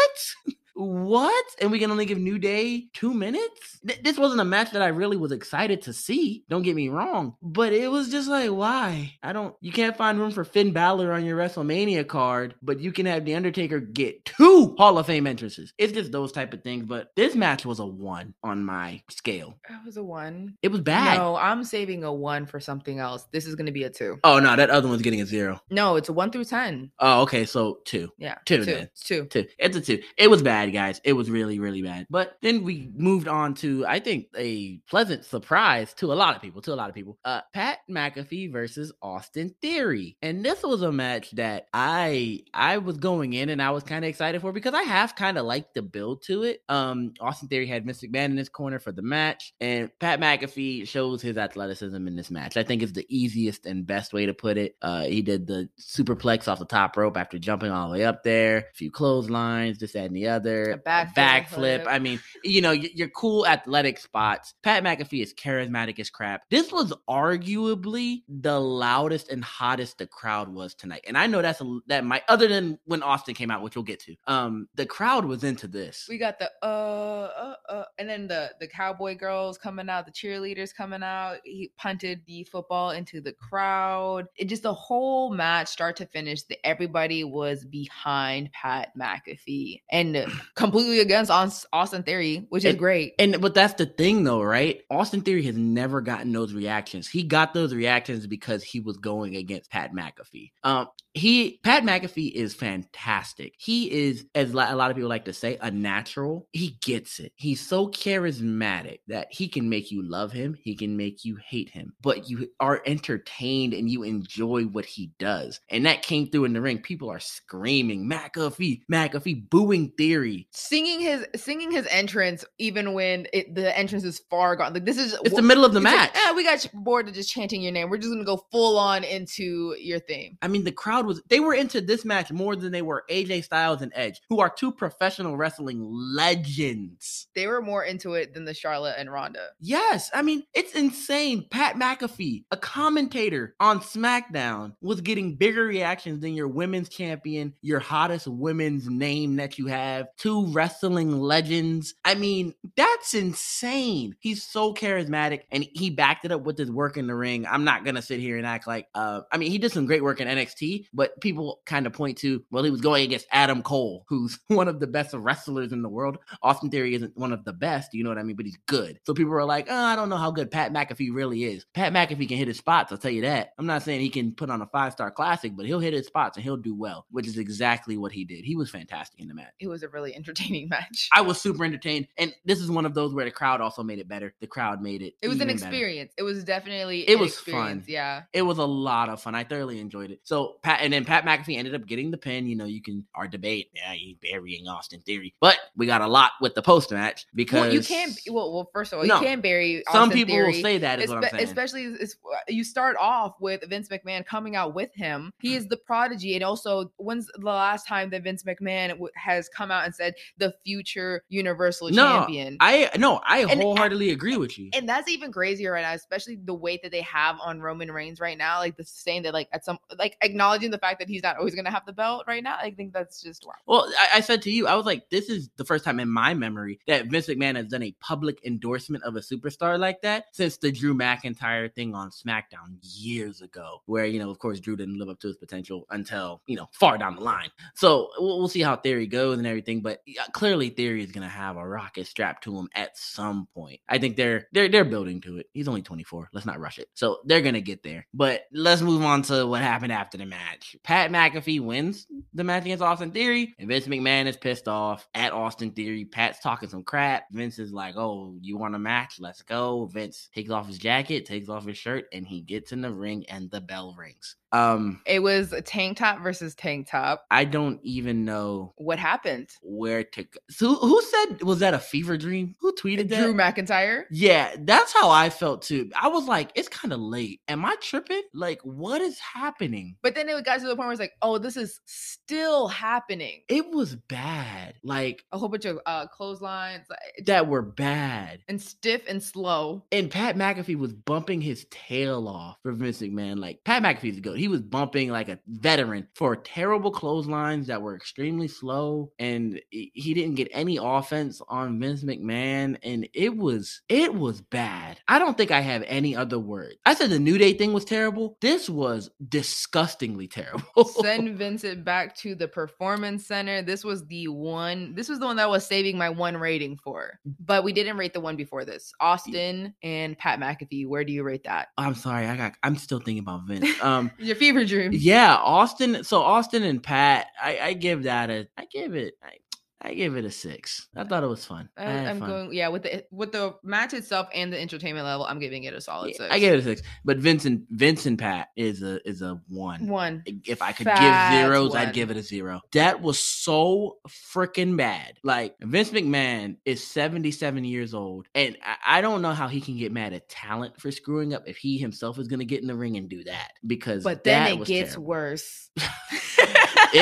What? And we can only give New Day two minutes? Th- this wasn't a match that I really was excited to see. Don't get me wrong. But it was just like, why? I don't, you can't find room for Finn Balor on your WrestleMania card, but you can have The Undertaker get two Hall of Fame entrances. It's just those type of things. But this match was a one on my scale. It was a one. It was bad. No, I'm saving a one for something else. This is going to be a two. Oh, no, that other one's getting a zero. No, it's a one through 10. Oh, okay. So two. Yeah. Two, two. then. Two. Two. It's a two. It was bad, guys. It was really, really bad. But then we moved on to, I think, a pleasant surprise to a lot of people. To a lot of people. Uh, Pat McAfee versus Austin Theory, and this was a match that I I was going in and I was kind of excited for because I have kind of liked the build to it. Um, Austin Theory had Mr. McMahon in his corner for the match, and Pat McAfee shows his athleticism in this match. I think it's the easiest and best way to put it. Uh, he did the superplex off the top rope after jumping all the way up there, a few clotheslines, this, that, and the other. A back backflip. flip. I mean, you know, your cool athletic spots. Pat McAfee is charismatic as crap. This was arguably the loudest and hottest the crowd was tonight. And I know that's a, that might other than when Austin came out, which we'll get to. Um, the crowd was into this. We got the uh, uh uh and then the the cowboy girls coming out, the cheerleaders coming out. He punted the football into the crowd. It just the whole match, start to finish, that everybody was behind Pat McAfee and completely against Austin Theory, which is And- great. And but that's the thing though, right? Austin Theory has never gotten those reactions. He got those reactions because he was going against Pat McAfee. Um, he Pat McAfee is fantastic. He is, as a lot of people like to say, a natural. He gets it. He's so charismatic that he can make you love him. He can make you hate him, but you are entertained and you enjoy what he does. And that came through in the ring. People are screaming McAfee, McAfee, booing Theory. singing his singing his entrance even when it, the entrance is far gone. Like this is It's the middle of the it's like, match. "Eh, we got bored of just chanting your name. We're just gonna go full on into your theme. I mean, the crowd was they were into this match more than they were AJ Styles and Edge, who are two professional wrestling legends. They were more into it than the Charlotte and Ronda. Yes, I mean, it's insane. Pat McAfee, a commentator on SmackDown, was getting bigger reactions than your women's champion, your hottest women's name that you have, two wrestling legends. I mean, that's insane. He's so charismatic and he backed it up with his work in the ring. I'm not gonna sit here and act like uh I mean he did some great work in NXT, but people kind of point to well, he was going against Adam Cole, who's one of the best wrestlers in the world. Austin Theory isn't one of the best, you know what I mean? But he's good. So people are like, oh, I don't know how good Pat McAfee really is. Pat McAfee can hit his spots, I'll tell you that. I'm not saying he can put on a five star classic, but he'll hit his spots and he'll do well, which is exactly what he did. He was fantastic in the match. It was a really entertaining match. I was super entertained. And this is one of those where the crowd also made it better. The crowd made it. It was an better. experience. It was definitely It was fun. Yeah. It was a lot of fun. I thoroughly enjoyed it. So Pat and then Pat McAfee ended up getting the pin. You know, you can our debate. Yeah, he's burying Austin Theory, but we got a lot with the post match because Well, you can't. Well, well, first of all, No. you can't bury. some people Theory. will say that is what I'm saying. Especially, it's, uh, you start off with Vince McMahon coming out with him. He is the prodigy, and also, when's the last time that Vince McMahon w- has come out and said the future Universal no, Champion? I no, I And- uh, wholeheartedly agree with you. and that's even crazier right now, especially the weight that they have on Roman Reigns right now. Like the saying that, like at some, like acknowledging the fact that he's not always going to have the belt right now. I think that's just. Well, I, I said to you, I was like, this is the first time in my memory that Vince McMahon has done a public endorsement of a superstar like that since the Drew McIntyre thing on SmackDown years ago, where, you know, of course, Drew didn't live up to his potential until, you know, far down the line. So we'll, we'll see how Theory goes and everything, but clearly Theory is going to have a rocket strapped to him at some point. I think they're, they're, they're building to it. He's only 24. Let's not rush it. So they're going to get there. But let's move on to what happened after the match. Pat McAfee wins the match against Austin Theory, and Vince McMahon is pissed off at Austin Theory. Pat's talking some crap. Vince is like, "Oh, you want a match? Let's go." Vince takes off his jacket, takes off his shirt, and he gets in the ring, and the bell rings. Um, It was a tank top versus tank top. I don't even know What happened? where to go. So who said was that a fever dream? Who tweeted that? Drew McIntyre. Yeah, that's how I felt too. I was like, it's kind of late. Am I tripping? Like, what is happening? But then it got to the point where it's like, oh, this is still happening. It was bad. Like, A whole bunch of uh, clotheslines like, that were bad. and stiff and slow. And Pat McAfee was bumping his tail off for Vince McMahon. Like Pat McAfee's good. He was bumping like a veteran for terrible clotheslines that were extremely slow, and he he didn't get any offense on Vince McMahon. And it was it was bad. I don't think I have any other word. I said the New Day thing was terrible. This was disgustingly terrible. Send Vincent back to the performance center. This was the one. This was the one that was saving my one rating for. But we didn't rate the one before this. Austin and Pat McAfee. Where do you rate that? I'm sorry. I got. I'm still thinking about Vince. Um. Your fever dream. Yeah, Austin. So Austin and Pat, I, I give that a, I give it, I, I gave it a six. I uh, thought it was fun. I I, fun. going. Yeah, with the with the match itself and the entertainment level, I'm giving it a solid Yeah, six. I gave it a six. But Vincent, Vincent Pat is a is a one. one. If I could Fat give zeros, one. I'd give it a zero. That was so freaking bad. Like Vince McMahon is 77 years old, and I, I don't know how he can get mad at talent for screwing up if he himself is going to get in the ring and do that. Because But then it gets terrible. worse.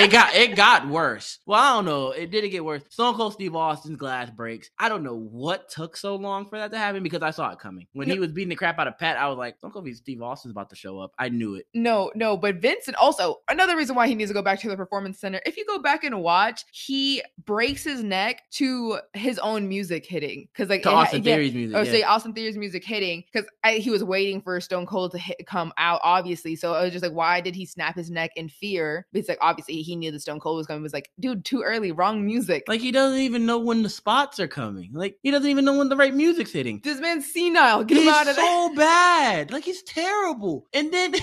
it got it got worse. Well, I don't know. It didn't get worse. Stone Cold Steve Austin's glass breaks. I don't know what took so long for that to happen because I saw it coming. When he was beating the crap out of Pat, I was like, Stone Cold Steve Austin's about to show up. I knew it. No, no, but Vincent also another reason why he needs to go back to the performance center. If you go back and watch, he breaks his neck to his own music hitting because like To it Austin yeah, Theory's music. or yeah. say Austin Theory's music hitting because he was waiting for Stone Cold to hit, come out, obviously. So I was just like, why did he snap his neck in fear? It's like obviously he knew the Stone Cold was coming. Was like, dude, too early, wrong music. like he doesn't even know when the spots are coming. Like he doesn't even know when the right music's hitting. this man's senile. Get him out of there. so bad. Like he's terrible. And then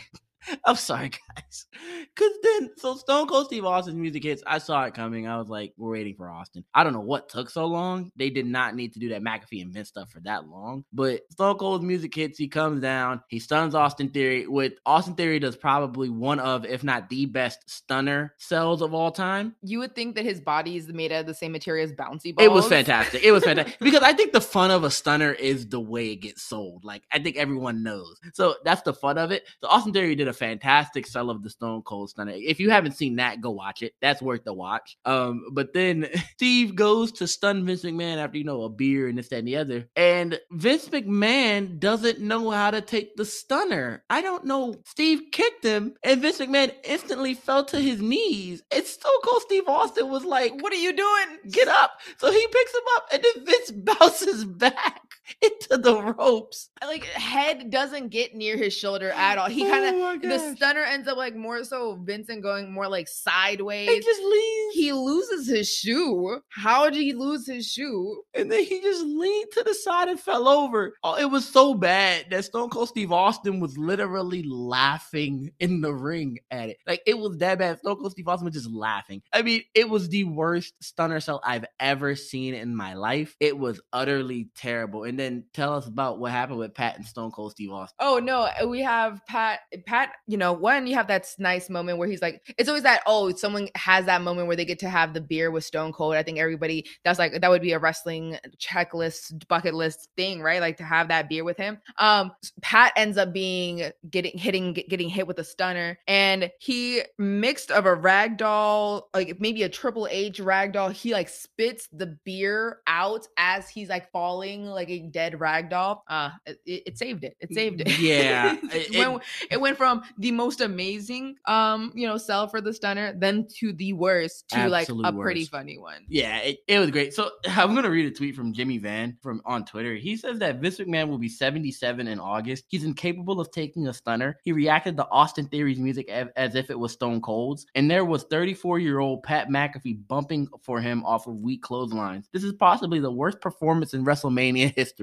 I'm sorry, guys. Cause then so Stone Cold Steve Austin's music hits. I saw it coming. I was like, we're waiting for Austin. I don't know what took so long. They did not need to do that McAfee and Vince stuff for that long. But Stone Cold's music hits. He comes down. He stuns Austin Theory. With Austin Theory does probably one of, if not the best stunner sells of all time. You would think that his body is made out of the same material as bouncy balls. It was fantastic. It was fantastic because I think the fun of a stunner is the way it gets sold. Like I think everyone knows. So that's the fun of it. So Austin Theory did a fantastic sell of the Stone Cold Stunner. If you haven't seen that, go watch it. That's worth the watch. Um, but then Steve goes to stun Vince McMahon after you know a beer and this, that, and the other. And Vince McMahon doesn't know how to take the stunner. I don't know. Steve kicked him, and Vince McMahon instantly fell to his knees. And Stone Cold Steve Austin was like, What are you doing? Get up. So he picks him up, and then Vince bounces back into the ropes. Like head doesn't get near his shoulder at all. He kind of oh the stunner ends up like more so Vincent going more like sideways. He just leans. He loses his shoe. How did he lose his shoe? And then he just leaned to the side and fell over. Oh, it was so bad that Stone Cold Steve Austin was literally laughing in the ring at it. Like it was that bad. Stone Cold Steve Austin was just laughing. I mean, it was the worst stunner sell I've ever seen in my life. It was utterly terrible. And then tell us about what happened with Pat and Stone Cold Steve Austin. Oh no, uh, we have Pat. Pat, you know, one you have that nice moment where he's like, it's always that oh, someone has that moment where they get to have the beer with Stone Cold. I think everybody that's like that would be a wrestling checklist bucket list thing, right? Like to have that beer with him. Um, Pat ends up being getting hitting getting hit with a stunner, and he mixed of a ragdoll, like maybe a Triple H ragdoll. He like spits the beer out as he's like falling like dead ragdoll. Uh, it, it saved it. It saved it. Yeah, it, it, went, it went from the most amazing, um, you know, sell for the stunner, then to the worst, to like a worst. pretty funny one. Yeah, it, it was great. So I'm gonna read a tweet from Jimmy Van from on Twitter. He says that Vince McMahon will be 77 in August. He's incapable of taking a stunner. He reacted to Austin Theory's music as, as if it was Stone Cold's, and there was 34 year old Pat McAfee bumping for him off of weak clotheslines. This is possibly the worst performance in WrestleMania history.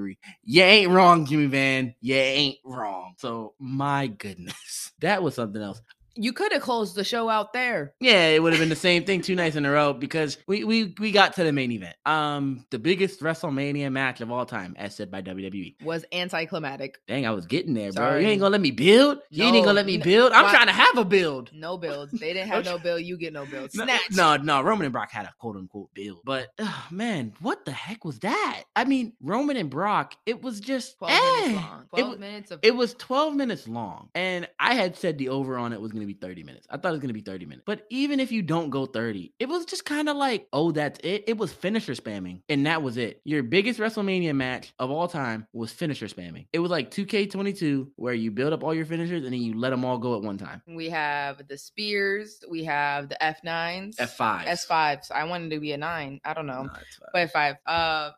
You ain't wrong, Jimmy Van. You ain't wrong. So my goodness, that was something else you could have closed the show out there. Yeah, it would have been the same thing two nights in a row because we we we got to the main event. Um, the biggest WrestleMania match of all time, as said by WWE, was anticlimactic. Dang, I was getting there, bro. You ain't gonna let me build. You no, ain't gonna let me build. I'm trying to have a build. No build. They didn't have no build. You get no build. Snatch. No, no, no. Roman and Brock had a quote unquote build, but oh, man, what the heck was that? I mean, Roman and Brock. It was just twelve eh. minutes long. Twelve it, minutes of. It was twelve minutes long, and I had said the over on it was gonna be thirty minutes. I thought it was gonna be 30 minutes. But even if you don't go 30, it was just kind of like, oh, that's it. It was finisher spamming. And that was it. Your biggest WrestleMania match of all time was finisher spamming. It was like 2K22 where you build up all your finishers and then you let them all go at one time. We have the spears, we have the F9s. F5. S5s. I wanted to be a nine. I don't know. No, but five. Uh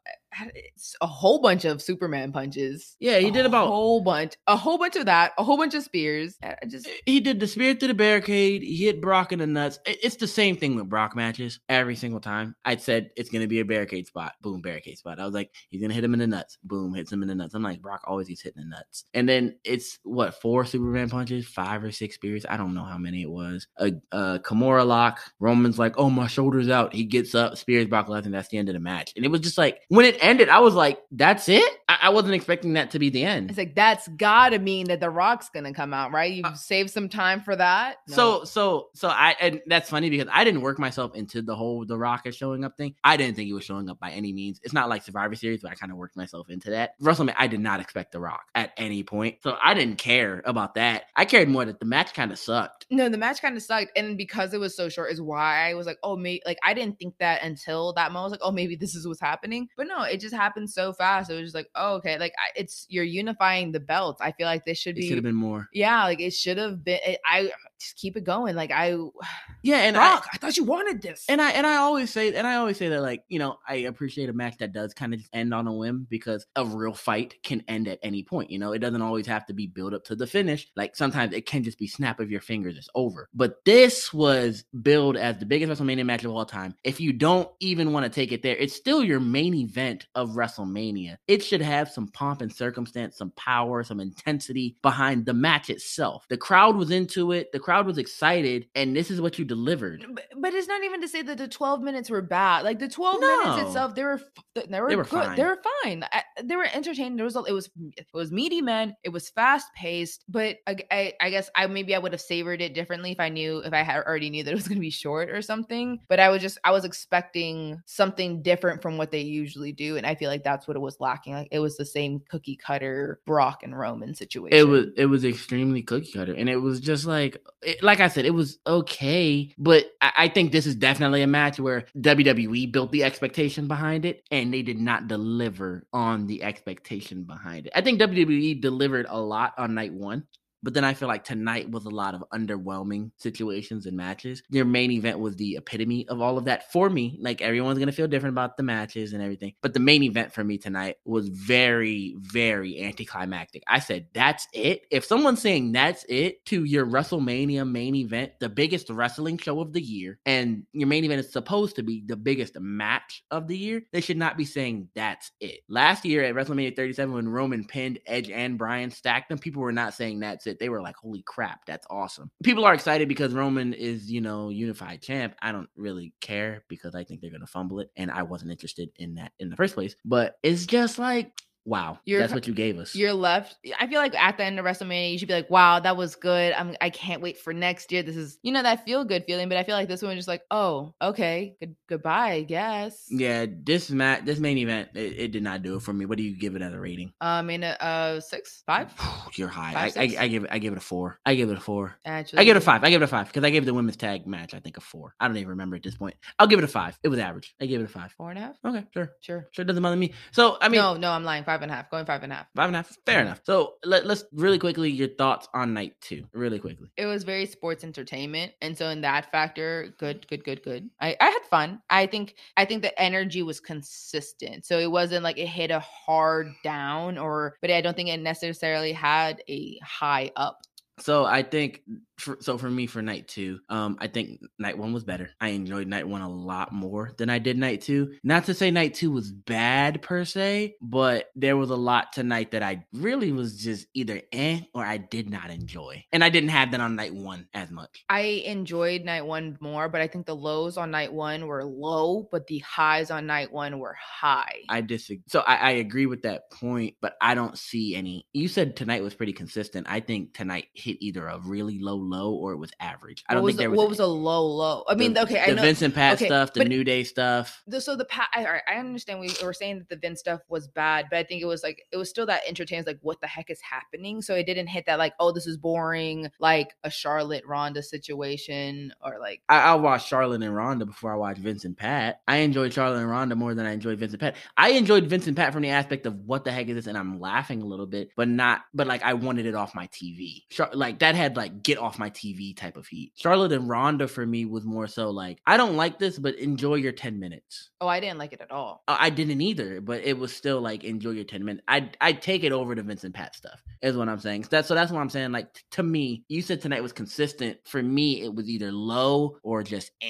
a whole bunch of Superman punches. Yeah, he did about a whole bunch, a whole bunch of that, a whole bunch of spears. I just eh, he did the spear to the barricade. He hit Brock in the nuts. It's the same thing with Brock matches every single time. I said it's gonna be a barricade spot. Boom, barricade spot. I was like, he's gonna hit him in the nuts. Boom, hits him in the nuts. I'm like, Brock always he's hitting in the nuts. And then it's what four Superman punches, five or six spears. I don't know how many it was. A, a Kimura lock. Roman's like, oh my shoulder's out. He gets up, spears Brock Lesnar. That's the end of the match. And it was just like when it ended, I was like, that's it? I, I, wasn't expecting that to be the end. It's like that's gotta mean that the rock's gonna come out, right? You've uh, saved some time for that. No. So so so I and that's funny because I didn't work myself into the whole the rock is showing up thing. I didn't think he was showing up by any means. It's not like Survivor Series, but I kind of worked myself into that. WrestleMania, I did not expect the rock at any point. So I didn't care about that. I cared more that the match kind of sucked. No, the match kind of sucked. And because it was so short is why I was like, oh maybe like I didn't think that until that moment. I was like, oh maybe this is what's happening. But no, it just happened so fast. It was just like, oh, okay, like I, it's you're unifying the belts. I feel like this should be should have been more. Yeah, like it should have been. It, I just keep it going. Like I, yeah, and Brock, I, I, thought you wanted this. And I and I always say and I always say that like you know I appreciate a match that does kind of end on a whim because a real fight can end at any point. You know, it doesn't always have to be built up to the finish. Like sometimes it can just be snap of your fingers, it's over. But this was billed as the biggest WrestleMania match of all time. If you don't even want to take it there, it's still your main event of WrestleMania. It should have some pomp and circumstance, some power, some intensity behind the match itself. The crowd was into it. The crowd was excited, and this is what you delivered. But, but it's not even to say that the 12 minutes were bad. Like the 12 no. minutes itself, they were they were, they were good. Fine. They were fine. I, they were entertaining. There was it was it was meaty men. It was fast paced. But I, I, I guess I maybe I would have savored it differently if I knew if I had already knew that it was going to be short or something. But I was just I was expecting something different from what they usually do, and I feel like that's what it was lacking. Like it was the same cookie cutter Brock and Roman situation. It was it was extremely cookie cutter, and it was just like it, like I said, it was okay, but I, I think this is definitely a match where WWE built the expectation behind it, and they did not deliver on the expectation behind it. I think WWE delivered a lot on night one. But then I feel like tonight was a lot of underwhelming situations and matches. Their main event was the epitome of all of that for me. Like everyone's gonna feel different about the matches and everything. But the main event for me tonight was very, very anticlimactic. I said, that's it. If someone's saying that's it to your WrestleMania main event, the biggest wrestling show of the year, and your main event is supposed to be the biggest match of the year, they should not be saying that's it. Last year at WrestleMania 37, when Roman pinned Edge and Bryan stacked them, people were not saying that's it it, they were like, holy crap, that's awesome. People are excited because Roman is, you know, unified champ. I don't really care because I think they're going to fumble it. And I wasn't interested in that in the first place. But it's just like, Wow, you're, that's what you gave us. You're left. I feel like at the end of WrestleMania, you should be like, "Wow, that was good. I'm. I can't wait for next year. This is, you know, that feel good feeling." But I feel like this one was just like, "Oh, okay, good, goodbye, I guess." Yeah, this match, this main event, it, it, did not do it for me. What do you give it as a rating? I mean, uh, uh six, five. you're high. Five, I, I, I, give it. I give it a four. I give it a four. Actually, I give it a five. I give it a five because I gave the women's tag match. I think a four. I don't even remember at this point. I'll give it a five. It was average. I gave it a five. Four and a half. Okay, sure, sure, sure. Doesn't bother me. So I mean, no, no, I'm lying. Five and a half. Going five and a half. Five and a half. Fair enough. So let, us really quickly your thoughts on night two. Really quickly. It was very sports entertainment, and so in that factor, good, good, good, good. I, I had fun. I think I think the energy was consistent, so it wasn't like it hit a hard down, or but I don't think it necessarily had a high up. So I think for, so for me for night two, um, I think night one was better. I enjoyed night one a lot more than I did night two. Not to say night two was bad per se, but there was a lot tonight that I really was just either eh or I did not enjoy, and I didn't have that on night one as much. I enjoyed night one more, but I think the lows on night one were low, but the highs on night one were high. I disagree. So I, I agree with that point, but I don't see any. You said tonight was pretty consistent. I think tonight hit either a really low low or it was average. I don't think the, there was. What was a low low? I mean, the, okay, the I know, Vincent Pat okay, stuff, the New Day stuff. The, so the Pat, I, I understand we were saying that the Vince stuff was bad, but I think it was like it was still that entertaining. Like, what the heck is happening? So it didn't hit that like, oh, this is boring, like a Charlotte Ronda situation, or like I, I'll watch Charlotte and Ronda before I watch Vincent Pat. I enjoyed Charlotte and Ronda more than I enjoyed Vincent Pat. I enjoyed Vincent Pat from the aspect of what the heck is this, and I'm laughing a little bit, but not, but like I wanted it off my TV. Char- like that had like get off my TV type of heat. Charlotte and Ronda for me was more so like, I don't like this, but enjoy your 10 minutes. Oh, I didn't like it at all. I didn't either, but it was still like enjoy your 10 minutes. I I take it over to Vincent Pat stuff, is what I'm saying. So that's so that's what I'm saying. Like to me, you said tonight was consistent. For me, it was either low or just eh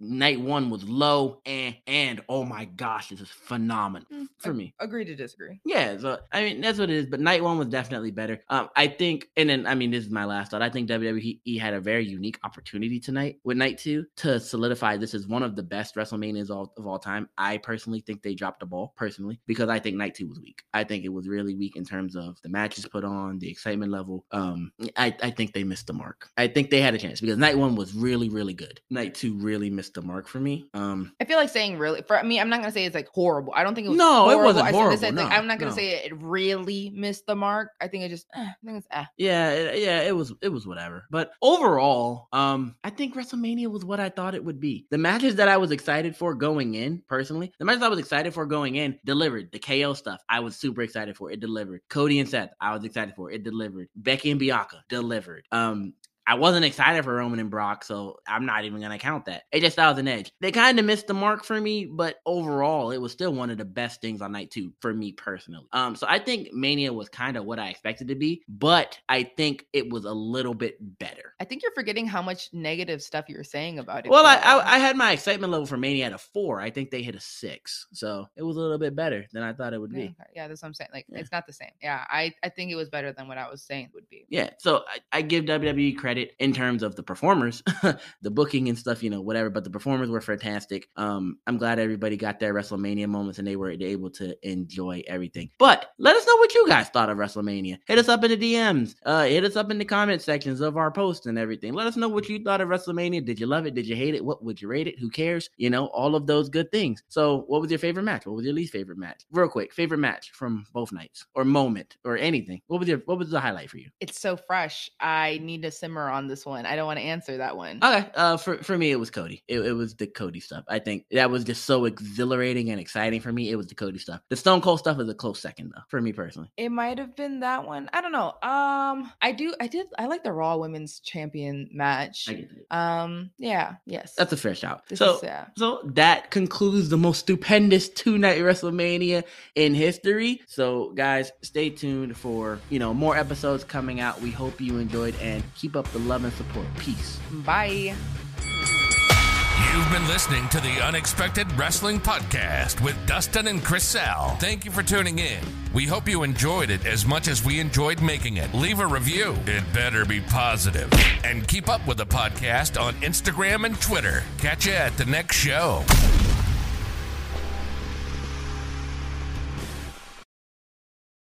Night one was low and and oh my gosh, this is phenomenal mm, for me. Agree to disagree. Yeah, so I mean that's what it is. But night one was definitely better. Um, I think, and then I mean this is my last thought. I think WWE had a very unique opportunity tonight with night two to solidify this is one of the best WrestleManias of, of all time. I personally think they dropped the ball personally because I think night two was weak. I think it was really weak in terms of the matches put on, the excitement level. Um, I I think they missed the mark. I think they had a chance because night one was really really good. Night two really missed the mark for me. Um, I feel like saying really for me. I'm not gonna say it's like horrible. I don't think it was. No, horrible. it wasn't horrible. I no, like, I'm not gonna no. say it really missed the mark. I think it just. Eh, I think it's eh. Yeah, it, yeah. It was. It was whatever. But overall, um, I think WrestleMania was what I thought it would be. The matches that I was excited for going in, personally, the matches I was excited for going in delivered. The KO stuff, I was super excited for. It delivered. Cody and Seth, I was excited for. It delivered. Becky and Bianca delivered. Um, I wasn't excited for Roman and Brock, so I'm not even gonna count that. AJ Styles and Edge. They kind of missed the mark for me, but overall, it was still one of the best things on night two for me personally. Um, so I think Mania was kind of what I expected to be, but I think it was a little bit better. I think you're forgetting how much negative stuff you were saying about it. Well, I, I, I had my excitement level for Mania at a four. I think they hit a six, so it was a little bit better than I thought it would be. Yeah, that's what I'm saying. Like yeah. it's not the same. Yeah, I I think it was better than what I was saying it would be. Yeah, so I, I give WWE credit credit in terms of the performers, the booking and stuff, you know, whatever. But the performers were fantastic. Um, I'm glad everybody got their WrestleMania moments and they were able to enjoy everything. But let us know what you guys thought of WrestleMania. Hit us up in the DMs. Uh, hit us up in the comment sections of our posts and everything. Let us know what you thought of WrestleMania. Did you love it? Did you hate it? What would you rate it? Who cares? You know, all of those good things. So, what was your favorite match? What was your least favorite match? Real quick, favorite match from both nights or moment or anything. What was your what was the highlight for you? It's so fresh. I need to simmer hammer on this one. I don't want to answer that one. Okay. Uh, for for me, it was Cody. It, it was the Cody stuff. I think that was just so exhilarating and exciting for me. It was the Cody stuff. The Stone Cold stuff is a close second though, for me personally. It might have been that one. I don't know. Um, I do. I did. I like the Raw Women's Champion match. I get. Um, yeah. Yes. That's a fair shout. This so, is, yeah. so that concludes the most stupendous two night WrestleMania in history. So, guys, stay tuned for you know more episodes coming out. We hope you enjoyed and keep up the love and support. Peace. Bye. You've been listening to the Unexpected Wrestling Podcast with Dustin and Chriselle. Thank you for tuning in. We hope you enjoyed it as much as we enjoyed making it. Leave a review. It better be positive. And keep up with the podcast on Instagram and Twitter. Catch you at the next show.